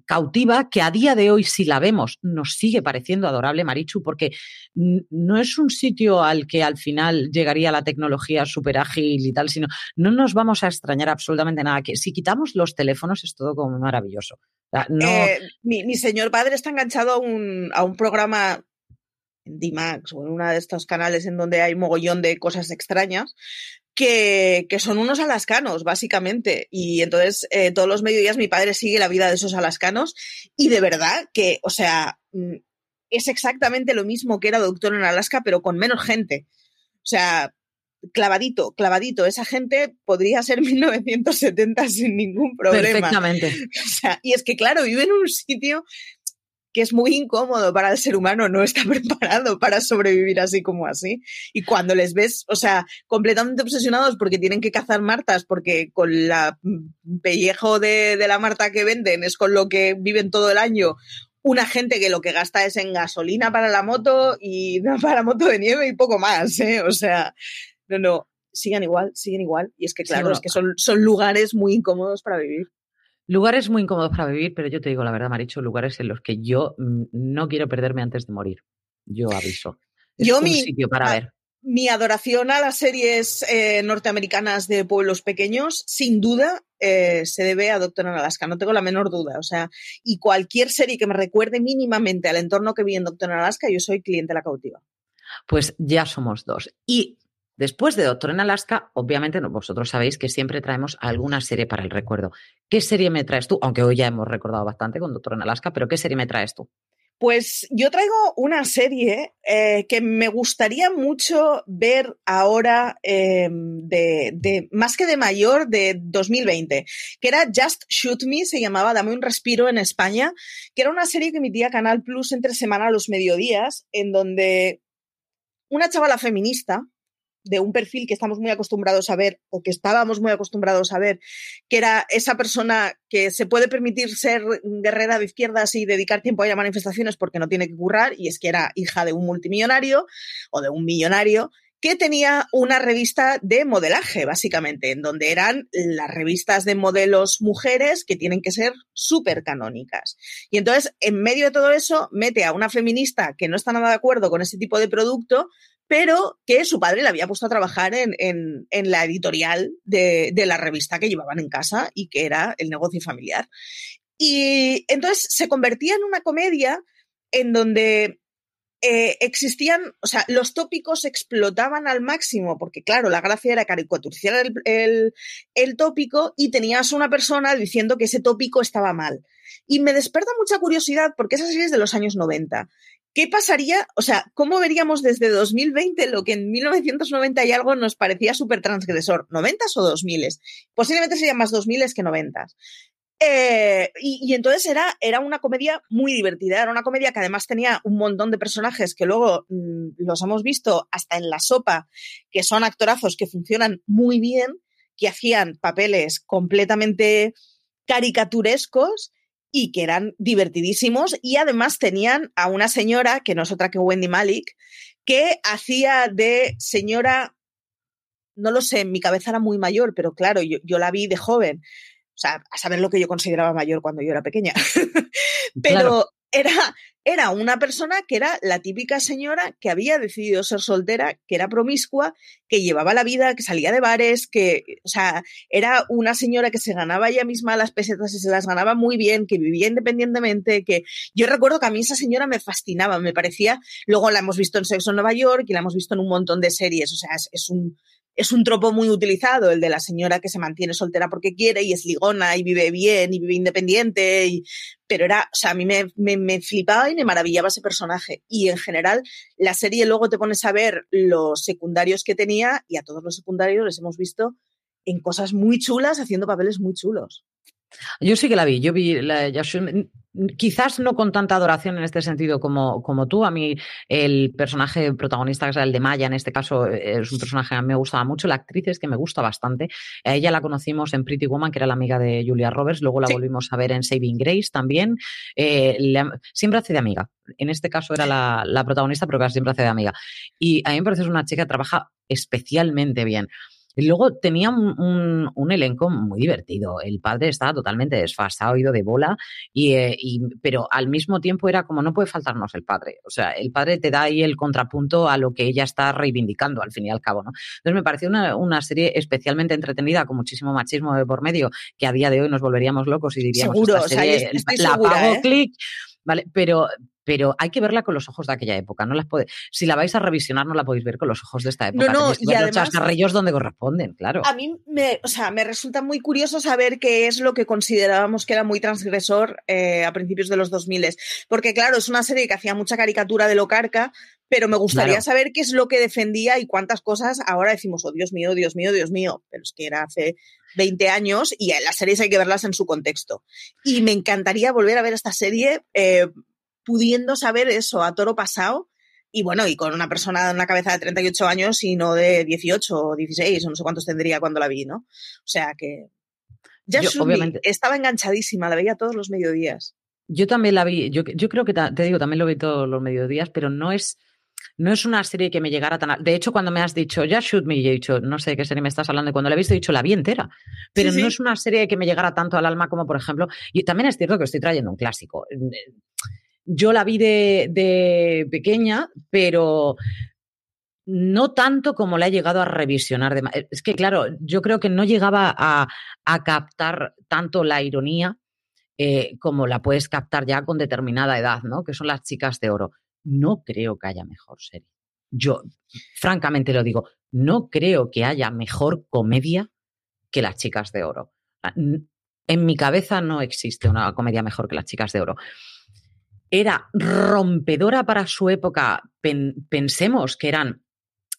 cautiva que a día de hoy, si la vemos, nos sigue pareciendo adorable, Marichu, porque no es un sitio al que al final llegaría la tecnología súper ágil y tal, sino no nos vamos a extrañar absolutamente nada. Que si quitamos los teléfonos es todo como maravilloso. Eh, mi, mi señor padre está enganchado a un, a un programa en D-Max o en uno de estos canales en donde hay mogollón de cosas extrañas que, que son unos alascanos, básicamente. Y entonces eh, todos los mediodías mi padre sigue la vida de esos alascanos y de verdad que, o sea, mm, es exactamente lo mismo que era Doctor en Alaska, pero con menos gente. O sea, clavadito, clavadito. Esa gente podría ser 1970 sin ningún problema. perfectamente. O sea, y es que, claro, vive en un sitio que es muy incómodo para el ser humano, no está preparado para sobrevivir así como así. Y cuando les ves, o sea, completamente obsesionados porque tienen que cazar martas, porque con la mm, pellejo de, de la marta que venden es con lo que viven todo el año. Una gente que lo que gasta es en gasolina para la moto y para la moto de nieve y poco más, ¿eh? O sea, no, no, siguen igual, siguen igual. Y es que, Sí, claro, bueno, es que son, son lugares muy incómodos para vivir. Lugares muy incómodos para vivir, pero yo te digo la verdad, Maricho, lugares en los que yo mm, no quiero perderme antes de morir. Yo aviso. Es Yo un mi- sitio para ver. Mi adoración a las series eh, norteamericanas de pueblos pequeños, sin duda, eh, se debe a Doctor en Alaska, no tengo la menor duda. O sea, y cualquier serie que me recuerde mínimamente al entorno que vi en Doctor en Alaska, yo soy cliente de la cautiva. Pues ya somos dos. Y después de Doctor en Alaska, obviamente vosotros sabéis que siempre traemos alguna serie para el recuerdo. ¿Qué serie me traes tú? Aunque hoy ya hemos recordado bastante con Doctor en Alaska, pero ¿qué serie me traes tú? Pues yo traigo una serie eh, que me gustaría mucho ver ahora, de, de- más que de mayor, de 2020, que era Just Shoot Me, se llamaba Dame un respiro en España, que era una serie que emitía Canal Plus entre semana a los mediodías, en donde una chavala feminista, de un perfil que estamos muy acostumbrados a ver, o que estábamos muy acostumbrados a ver, que era esa persona que se puede permitir ser guerrera de izquierdas y dedicar tiempo a ir a manifestaciones porque no tiene que currar, y es que era hija de un multimillonario o de un millonario que tenía una revista de modelaje, básicamente, en donde eran las revistas de modelos mujeres que tienen que ser súper canónicas. Y entonces, en medio de todo eso, mete a una feminista que no está nada de acuerdo con ese tipo de producto, pero que su padre le había puesto a trabajar en, en, en la editorial de, de, la revista que llevaban en casa y que era el negocio familiar. Y entonces se convertía en una comedia en donde eh, existían, o sea, los tópicos explotaban al máximo, porque claro, la gracia era caricaturizar el, el, el tópico y tenías una persona diciendo que ese tópico estaba mal. Y me desperta mucha curiosidad porque esa serie es de los años 90. ¿Qué pasaría? O sea, ¿cómo veríamos desde 2020 lo que en 1990 y algo nos parecía súper transgresor? ¿90 o 2000? Posiblemente serían más 2000 que 90. Eh, y, entonces era, era una comedia muy divertida, era una comedia que además tenía un montón de personajes que luego mmm, los hemos visto hasta en la sopa, que son actorazos que funcionan muy bien. que hacían papeles completamente caricaturescos y que eran divertidísimos y además tenían a una señora, que no es otra que Wendy Malik, que hacía de señora, no lo sé, en mi cabeza era muy mayor, pero claro, yo, yo la vi de joven. O sea, a saber lo que yo consideraba mayor cuando yo era pequeña. pero claro. era, era una persona que era la típica señora que había decidido ser soltera, que era promiscua, que llevaba la vida, que salía de bares, que, o sea, era una señora que se ganaba ella misma las pesetas y se las ganaba muy bien, que vivía independientemente, que yo recuerdo que a mí esa señora me fascinaba, me parecía, luego la hemos visto en Sexo en Nueva York y la hemos visto en un montón de series, o sea, es, es un, es un tropo muy utilizado, el de la señora que se mantiene soltera porque quiere y es ligona y vive bien y vive independiente. Y, pero era, o sea, a mí me, me, me, flipaba y me maravillaba ese personaje. Y en general, la serie luego te pones a ver los secundarios que tenía y a todos los secundarios les hemos visto en cosas muy chulas, haciendo papeles muy chulos. Yo sí que la vi, yo vi la quizás no con tanta adoración en este sentido como, como tú. A mí el personaje protagonista, que es el de Maya, en este caso, es un personaje que a mí me gustaba mucho. La actriz es que me gusta bastante. A ella la conocimos en Pretty Woman, que era la amiga de Julia Roberts. Luego la sí. volvimos a ver en Saving Grace también. Eh, le, siempre hace de amiga. En este caso era la, la protagonista, pero casi siempre hace de amiga. Y a mí me parece que es una chica que trabaja especialmente bien. Y luego tenía un, un, un, elenco muy divertido. El padre estaba totalmente desfasado, ido de bola, y, eh, y, pero al mismo tiempo era como no puede faltarnos el padre. O sea, el padre te da ahí el contrapunto a lo que ella está reivindicando al fin y al cabo, ¿no? Entonces me pareció una, una serie especialmente entretenida, con muchísimo machismo de por medio, que a día de hoy nos volveríamos locos y diríamos, Seguro, esta serie, o sea, estoy la segura, pago ¿eh? clic, ¿vale? Pero, pero hay que verla con los ojos de aquella época. No las puede, si la vais a revisionar, no la podéis ver con los ojos de esta época. No, no, y los además- chascarrillos donde corresponden, claro. A mí me, o sea, me resulta muy curioso saber qué es lo que considerábamos que era muy transgresor eh, a principios de los 2000. Porque, claro, es una serie que hacía mucha caricatura de lo carca, pero me gustaría Claro. saber qué es lo que defendía y cuántas cosas ahora decimos, oh Dios mío, Dios mío, Dios mío. Pero es que era hace 20 años y las series hay que verlas en su contexto. Y me encantaría volver a ver esta serie eh, pudiendo saber eso a toro pasado. Y bueno, y con una persona en una cabeza de 38 años y no de 18 o 16 o no sé cuántos tendría cuando la vi, ¿no? O sea que. Ya obviamente- estaba enganchadísima, la veía todos los mediodías. Yo también la vi, yo, yo creo que te digo, también lo vi todos los mediodías, pero no es, no es una serie que me llegara tan. a- De hecho, cuando me has dicho, ya shoot me, yo he dicho, no sé de qué serie me estás hablando, y cuando la he visto he dicho, la vi entera. Pero Sí, no sí. es una serie que me llegara tanto al alma como, por ejemplo, y también es cierto que estoy trayendo un clásico. Yo la vi de, de pequeña, pero no tanto como la he llegado a revisionar. De, ma- es que, claro, yo creo que no llegaba a, a captar tanto la ironía eh, como la puedes captar ya con determinada edad, ¿no? Que son las chicas de oro. No creo que haya mejor serie. Yo, francamente lo digo, no creo que haya mejor comedia que las chicas de oro. Ah, En mi cabeza no existe una comedia mejor que las chicas de oro. Era rompedora para su época. Pen- pensemos que eran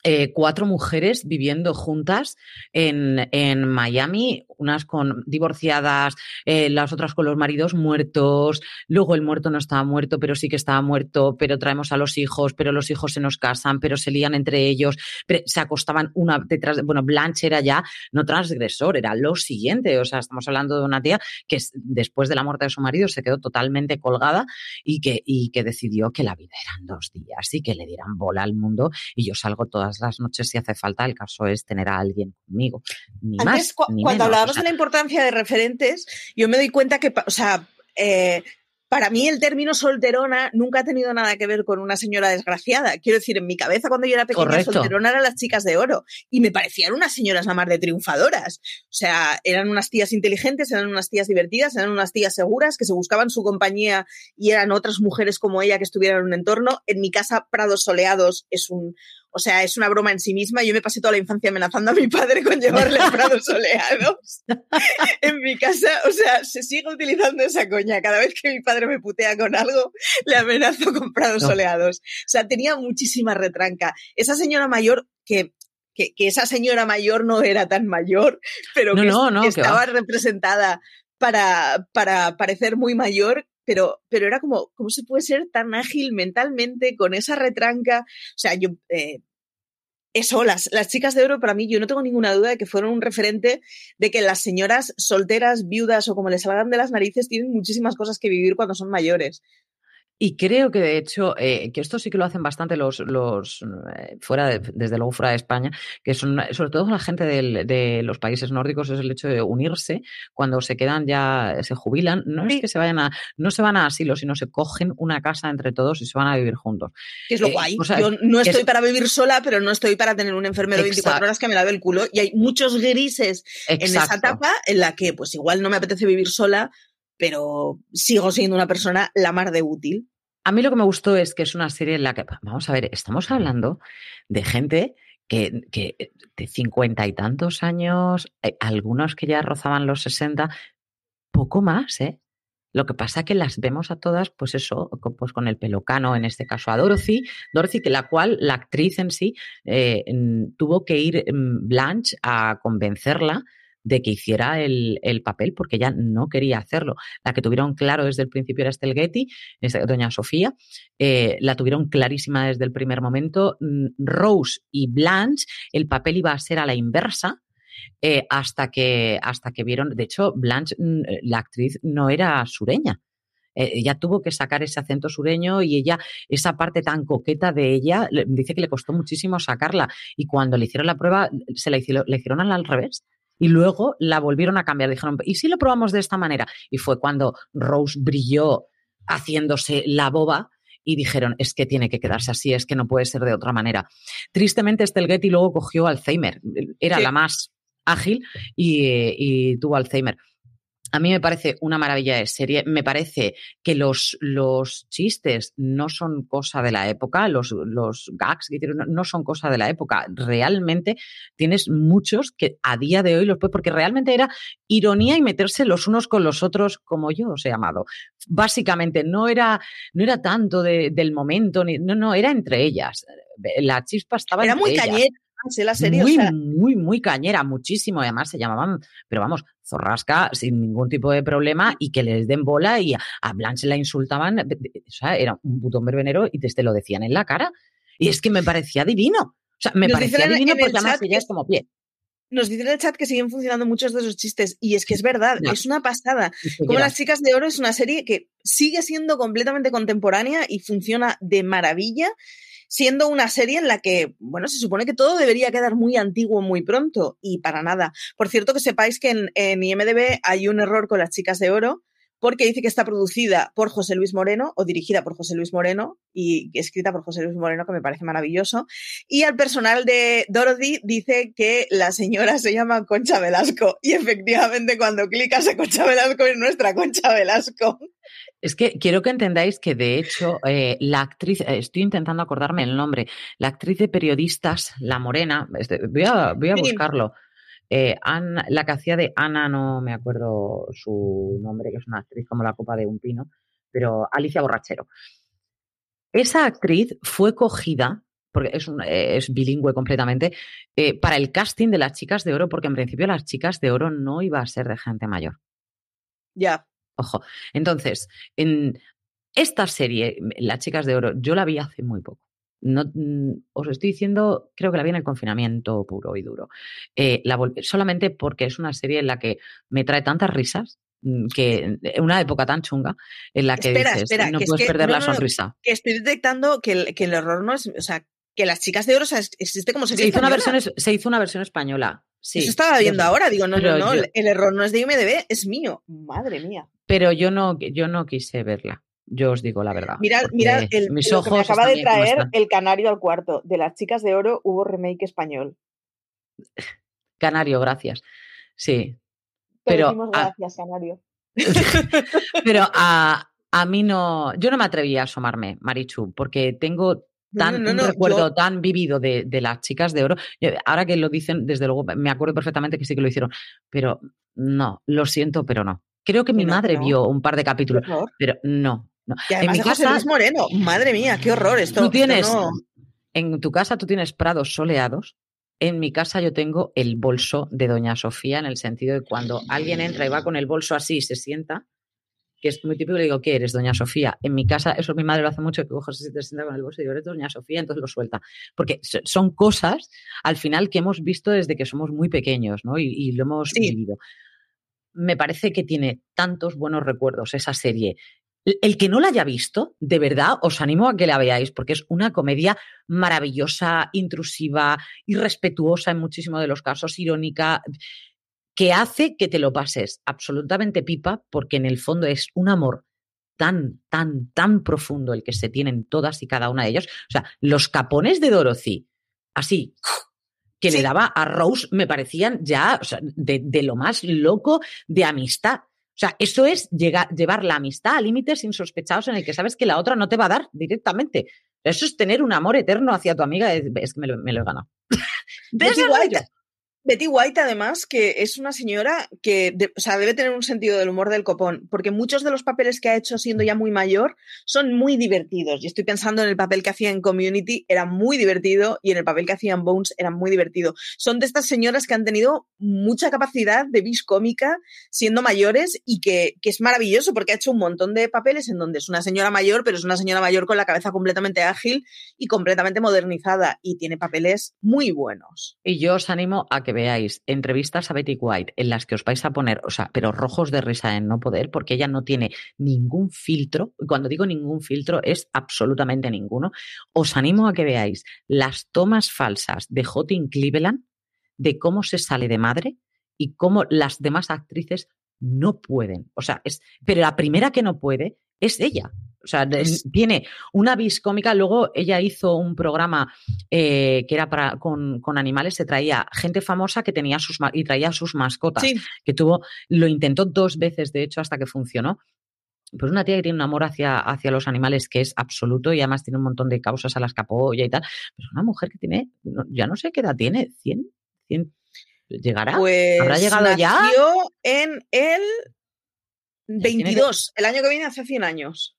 eh, cuatro mujeres viviendo juntas en, en Miami, unas con divorciadas, eh, las otras con los maridos muertos, luego el muerto no estaba muerto, pero sí que estaba muerto, pero traemos a los hijos, pero los hijos se nos casan, pero se lían entre ellos, pero se acostaban una detrás de, bueno, Blanche era ya no transgresor, era lo siguiente, o sea, estamos hablando de una tía que es- después de la muerte de su marido se quedó totalmente colgada y que, y que decidió que la vida eran dos días y que le dieran bola al mundo y yo salgo todas las noches si hace falta, el caso es tener a alguien conmigo, ni Antes, más, cu- ni cuando menos, hablábamos o sea, de la importancia de referentes, yo me doy cuenta que, o sea, eh, para mí el término solterona nunca ha tenido nada que ver con una señora desgraciada. Quiero decir, en mi cabeza cuando yo era pequeña, Correcto. solterona eran las chicas de oro y me parecían unas señoras la más de triunfadoras. O sea, eran unas tías inteligentes, eran unas tías divertidas, eran unas tías seguras que se buscaban su compañía y eran otras mujeres como ella que estuvieran en un entorno. En mi casa, Prados Soleados es un, o sea, es una broma en sí misma. Yo me pasé toda la infancia amenazando a mi padre con llevarle prados soleados. en mi casa, o sea, se sigue utilizando esa coña. Cada vez que mi padre me putea con algo, le amenazo con prados No. soleados. O sea, tenía muchísima retranca. Esa señora mayor que... Que, que esa señora mayor no era tan mayor, pero No, que, no, no, que que estaba representada para, para parecer muy mayor, pero, pero era como, ¿cómo se puede ser tan ágil mentalmente con esa retranca? O sea, yo, eh, eso, las, las chicas de oro para mí, yo no tengo ninguna duda de que fueron un referente de que las señoras solteras, viudas o como les salgan de las narices tienen muchísimas cosas que vivir cuando son mayores. Y creo que de hecho, eh, que esto sí que lo hacen bastante los, los eh, fuera de, desde luego fuera de España, que son sobre todo la gente del, de los países nórdicos, es el hecho de unirse cuando se quedan ya, se jubilan, no es que se vayan a, no se van a asilo, sino se cogen una casa entre todos y se van a vivir juntos. Que es lo Eh, guay. o sea, Yo no estoy es- para vivir sola, pero no estoy para tener un enfermero 24 Exacto. horas que me lave el culo. Y hay muchos grises en esa etapa en la que, pues igual no me apetece vivir sola, pero sigo siendo una persona la mar de útil. A mí lo que me gustó es que es una serie en la que, vamos a ver, estamos hablando de gente que, que de cincuenta y tantos años, eh, algunos que ya rozaban los 60, poco más, ¿eh? Lo que pasa que las vemos a todas, pues eso, pues con el pelocano, en este caso a Dorothy, Dorothy, que la cual la actriz en sí eh, tuvo que ir mm, Blanche a convencerla de que hiciera el, el papel porque ella no quería hacerlo. La que tuvieron claro desde el principio era esta- doña Sofía, eh, la tuvieron clarísima desde el primer momento. Mm, Rose y Blanche, el papel iba a ser a la inversa, eh, hasta, que, hasta que vieron, de hecho, Blanche, mm, eh, la actriz, no era sureña. Ella tuvo que sacar ese acento sureño y ella, esa parte tan coqueta de ella, le- dice que le costó muchísimo sacarla. Y cuando le hicieron la prueba, se la hicieron, le hicieron al revés. Y luego la volvieron a cambiar. Dijeron, ¿y si lo probamos de esta manera? Y fue cuando Rose brilló haciéndose la boba y dijeron, es que tiene que quedarse así, es que no puede ser de otra manera. Tristemente, Estelle Getty luego cogió Alzheimer. Era Sí. la más ágil y, y tuvo Alzheimer. A mí me parece una maravilla de serie. Me parece que los, los chistes no son cosa de la época, los, los gags que tienen no- son cosa de la época. Realmente tienes muchos que a día de hoy los puedes, porque realmente era ironía y meterse los unos con los otros, como yo os he llamado. Básicamente, no era, no era tanto de- del momento, ni, no, no, era entre ellas. La chispa estaba Era entre muy ellas cañera ¿eh? la serie. muy, o sea, muy, muy cañera, muchísimo. Además se llamaban, pero vamos, zorrasca sin ningún tipo de problema y que les den bola y a, Blanche la insultaban. O sea, era un botón verbenero y te, lo decían en la cara. Y es que me parecía divino. O sea, me Nos parecía divino además que- es como pie. nos dicen en el chat que siguen funcionando muchos de esos chistes. Y es que es verdad, es una pasada. Como Las Chicas de Oro es una serie que sigue siendo completamente contemporánea y funciona de maravilla, siendo una serie en la que, bueno, se supone que todo debería quedar muy antiguo muy pronto y para nada. Por cierto, que sepáis que en, IMDB hay un error con Las Chicas de Oro porque dice que está producida por José Luis Moreno o dirigida por José Luis Moreno y escrita por José Luis Moreno, que me parece maravilloso. Y al personal de Dorothy dice que la señora se llama Concha Velasco. Y efectivamente, cuando clicas a Concha Velasco es nuestra Concha Velasco. Es que quiero que entendáis que, de hecho, eh, la actriz, eh, estoy intentando acordarme el nombre, la actriz de periodistas, la morena, este, voy a, voy a buscarlo. Eh, Ana- la que hacía de Ana, no me acuerdo su nombre, que es una actriz como la copa de un pino, pero Alicia Borrachero. Esa actriz fue cogida, porque es, un- eh, es bilingüe completamente, eh, para el casting de las chicas de oro, porque en principio las chicas de oro no iba a ser de gente mayor. Ya. Ojo. Entonces, en esta serie, Las Chicas de Oro, yo la vi hace muy poco. No, mm, os estoy diciendo, creo que la vi en el confinamiento puro y duro. Eh, la solamente porque es una serie en la que me trae tantas risas mm, que una época tan chunga en la que Espera, dices, espera, no que es puedes que- perder no, la no, no, sonrisa. Que estoy detectando que el, que el error no es. O sea, que Las Chicas de Oro o sea, existe como serie Se hizo, una versión, se hizo una versión española. Sí, Eso estaba viendo yo ahora. Digo, no, no, no. yo- El error no es de IMDB, es mío. Madre mía. Pero yo no, yo no quise verla. Yo os digo la verdad. Mira, porque mira el, mis lo que me ojos acaba de traer el canario al cuarto. De Las Chicas de Oro hubo remake español. Canario, gracias. Sí. Te Pero, decimos gracias, canario. Pero a, a mí no, yo no me atreví a asomarme, Marichu, porque tengo tan, no, no, un recuerdo yo- tan vivido de, de las chicas de oro. Ahora que lo dicen, desde luego, me acuerdo perfectamente que sí que lo hicieron, pero no, lo siento, pero no. Creo que mi madre vio un par de capítulos, pero no. No. Y En mi José casa, Luis Moreno. Madre mía, qué horror. Esto, tú esto tienes, no- en tu casa tú tienes prados soleados. En mi casa yo tengo el bolso de Doña Sofía en el sentido de cuando alguien entra y va con el bolso así y se sienta, que es muy típico, le digo, ¿qué eres, doña Sofía? En mi casa, eso mi madre lo hace mucho, que coge, se sienta con el bolso y digo, eres doña Sofía, entonces lo suelta. Porque son cosas, al final, que hemos visto desde que somos muy pequeños, ¿no? Y, lo hemos vivido. Me parece que tiene tantos buenos recuerdos esa serie. El que no la haya visto, de verdad, os animo a que la veáis, porque es una comedia maravillosa, intrusiva, irrespetuosa en muchísimos de los casos, irónica que hace que te lo pases absolutamente pipa, porque en el fondo es un amor tan, tan, tan profundo el que se tienen todas y cada una de ellos. O sea, los capones de Dorothy, así, que le daba a Rose, me parecían ya de, lo más loco de amistad. O sea, eso es llevar la amistad a límites insospechados en el que sabes que la otra no te va a dar directamente. Eso es tener un amor eterno hacia tu amiga. Es que me lo, he ganado. de Betty White, además, que es una señora que o sea, debe tener un sentido del humor del copón, porque muchos de los papeles que ha hecho siendo ya muy mayor son muy divertidos. Y estoy pensando en el papel que hacía en Community, era muy divertido, y en el papel que hacía en Bones era muy divertido. Son de estas señoras que han tenido mucha capacidad de vis cómica siendo mayores y que, que es maravilloso porque ha hecho un montón de papeles en donde es una señora mayor, pero es una señora mayor con la cabeza completamente ágil y completamente modernizada y tiene papeles muy buenos. Y yo os animo a que veáis entrevistas a Betty White en las que os vais a poner, o sea, pero rojos de risa en no poder, porque ella no tiene ningún filtro. Cuando digo ningún filtro, es absolutamente ninguno. Os animo a que veáis las tomas falsas de Hot Cleveland, de cómo se sale de madre y cómo las demás actrices no pueden. O sea, es, pero la primera que no puede es ella. O sea, tiene una vis cómica. Luego ella hizo un programa eh, que era para, con, animales, se traía gente famosa que tenía sus y traía sus mascotas. Que tuvo, lo intentó dos veces, de hecho, hasta que funcionó. Pues una tía que tiene un amor hacia, hacia los animales que es absoluto y además tiene un montón de causas a las que apoya y tal. Pero una mujer que tiene, ya no sé qué edad tiene, 100, 100 ¿Llegará? ¿Habrá pues llegado ya? en el 22, el año que viene hace 100 años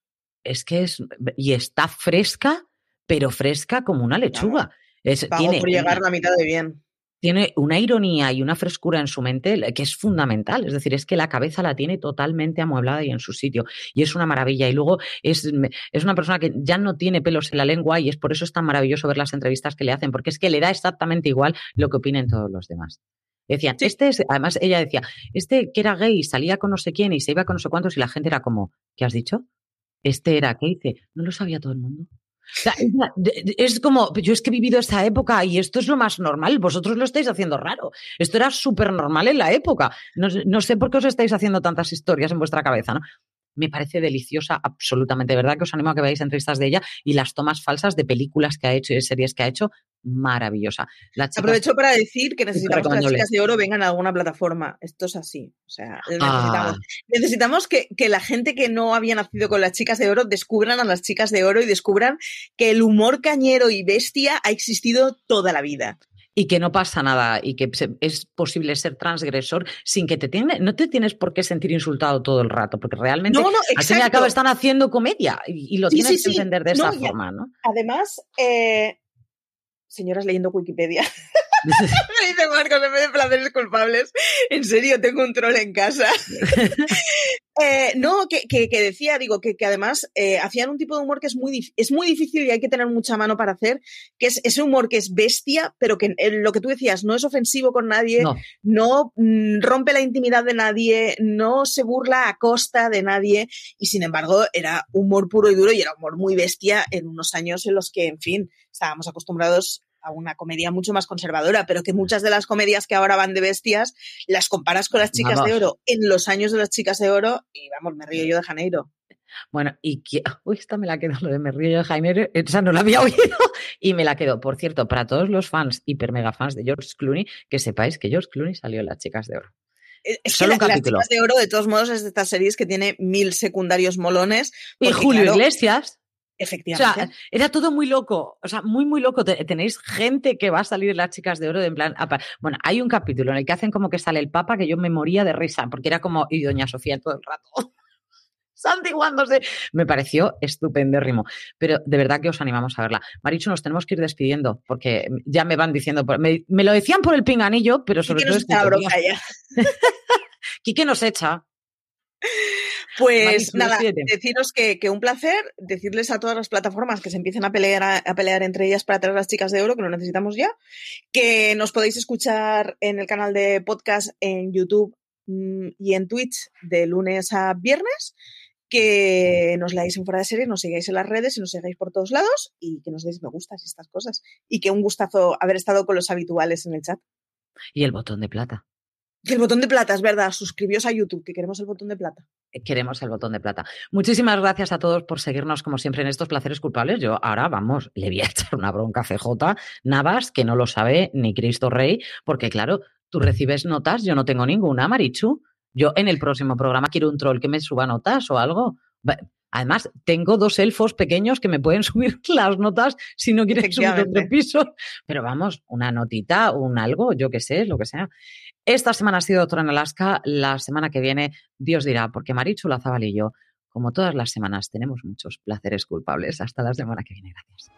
es que es, y está fresca, pero fresca como una lechuga. Es, tiene, por llegar la mitad de bien. Tiene una ironía y una frescura en su mente que es fundamental. Es decir, es que la cabeza la tiene totalmente amueblada y en su sitio. Y es una maravilla. Y luego es, es una persona que ya no tiene pelos en la lengua y es por eso es tan maravilloso ver las entrevistas que le hacen, porque es que le da exactamente igual lo que opinen todos los demás. Decían, este es, además ella decía, este que era gay salía con no sé quién y se iba con no sé cuántos y la gente era como, ¿qué has dicho? Este era, ¿qué dice? No lo sabía todo el mundo. es como, yo es que he vivido esa época y esto es lo más normal, vosotros lo estáis haciendo raro. Esto era súper normal en la época. No, no, sé por qué os estáis haciendo tantas historias en vuestra cabeza, ¿no? Me parece deliciosa, absolutamente. De verdad que os animo a que veáis entrevistas de ella y las tomas falsas de películas que ha hecho y de series que ha hecho, maravillosa. Aprovecho para decir que necesitamos que las chicas de oro vengan a alguna plataforma. Esto es así. O sea, necesitamos, ah. necesitamos que, que, la gente que no había nacido con las chicas de oro descubran a las chicas de oro y descubran que el humor cañero y bestia ha existido toda la vida y que no pasa nada y que es posible ser transgresor sin que te tiene, no te tienes por qué sentir insultado todo el rato, porque realmente no, al fin y al cabo están haciendo comedia y, lo tienes que entender de esa forma, ¿no? Además, eh, señoras leyendo Wikipedia. Me dice Marcos, en vez de placeres culpables, en serio, tengo un troll en casa. Eh, no, que, que, decía, digo, que, que además eh, hacían un tipo de humor que es muy, es muy difícil y hay que tener mucha mano para hacer, que es ese humor que es bestia, pero que eh, lo que tú decías, no es ofensivo con nadie, no, mm, rompe la intimidad de nadie, no se burla a costa de nadie, y sin embargo era humor puro y duro y era humor muy bestia en unos años en los que, en fin, estábamos acostumbrados a una comedia mucho más conservadora, pero que muchas de las comedias que ahora van de bestias las comparas con las chicas de oro en los años de las chicas de oro y vamos, me río yo de Janeiro. Bueno, y que, uy, esta me la quedo, lo de me río yo de Janeiro, esa no la había oído y me la quedo. Por cierto, para todos los fans, hiper mega fans de George Clooney, que sepáis que George Clooney salió en Las Chicas de Oro. Eh, es Solo que un capítulo. Las Chicas de Oro, de todos modos, es de estas series que tiene mil secundarios molones. Y Julio Iglesias. Efectivamente. O sea, era todo muy loco, o sea, muy, muy loco. Tenéis gente que va a salir las chicas de oro en plan. Bueno, hay un capítulo en el que hacen como que sale el Papa que yo me moría de risa, porque era como, y Doña Sofía todo el rato. santiguándose. Me pareció estupendérrimo. Pero de verdad que os animamos a verla. Marichu, nos tenemos que ir despidiendo porque ya me van diciendo. Me, lo decían por el pinganillo, pero sobre todo. Es que. Quique nos echa. Pues nada, deciros que, un placer, decirles a todas las plataformas que se empiecen a pelear, a, pelear entre ellas para traer las chicas de oro, que lo necesitamos ya, que nos podéis escuchar en el canal de podcast en YouTube mm, y en Twitch de lunes a viernes, que nos leáis en fuera de serie, nos sigáis en las redes y nos sigáis por todos lados y que nos deis me gustas y estas cosas. Y que un gustazo haber estado con los habituales en el chat. Y el botón de plata. El botón de plata, es verdad. Suscribíos a YouTube, que queremos el botón de plata. Eh, queremos el botón de plata. Muchísimas gracias a todos por seguirnos, como siempre, en estos placeres culpables. Yo ahora, vamos, le voy a echar una bronca a CJ Navas, que no lo sabe ni Cristo Rey, porque claro, tú recibes notas, yo no tengo ninguna, Marichu. Yo en el próximo programa quiero un troll que me suba notas o algo. Además, tengo dos elfos pequeños que me pueden subir las notas si no quieren subir otro piso. Pero vamos, una notita, un algo, yo qué sé, lo que sea. Esta semana ha sido otra en Alaska. La semana que viene, Dios dirá, porque Marichu Lazabal y yo, como todas las semanas, tenemos muchos placeres culpables. Hasta la semana que viene. Gracias.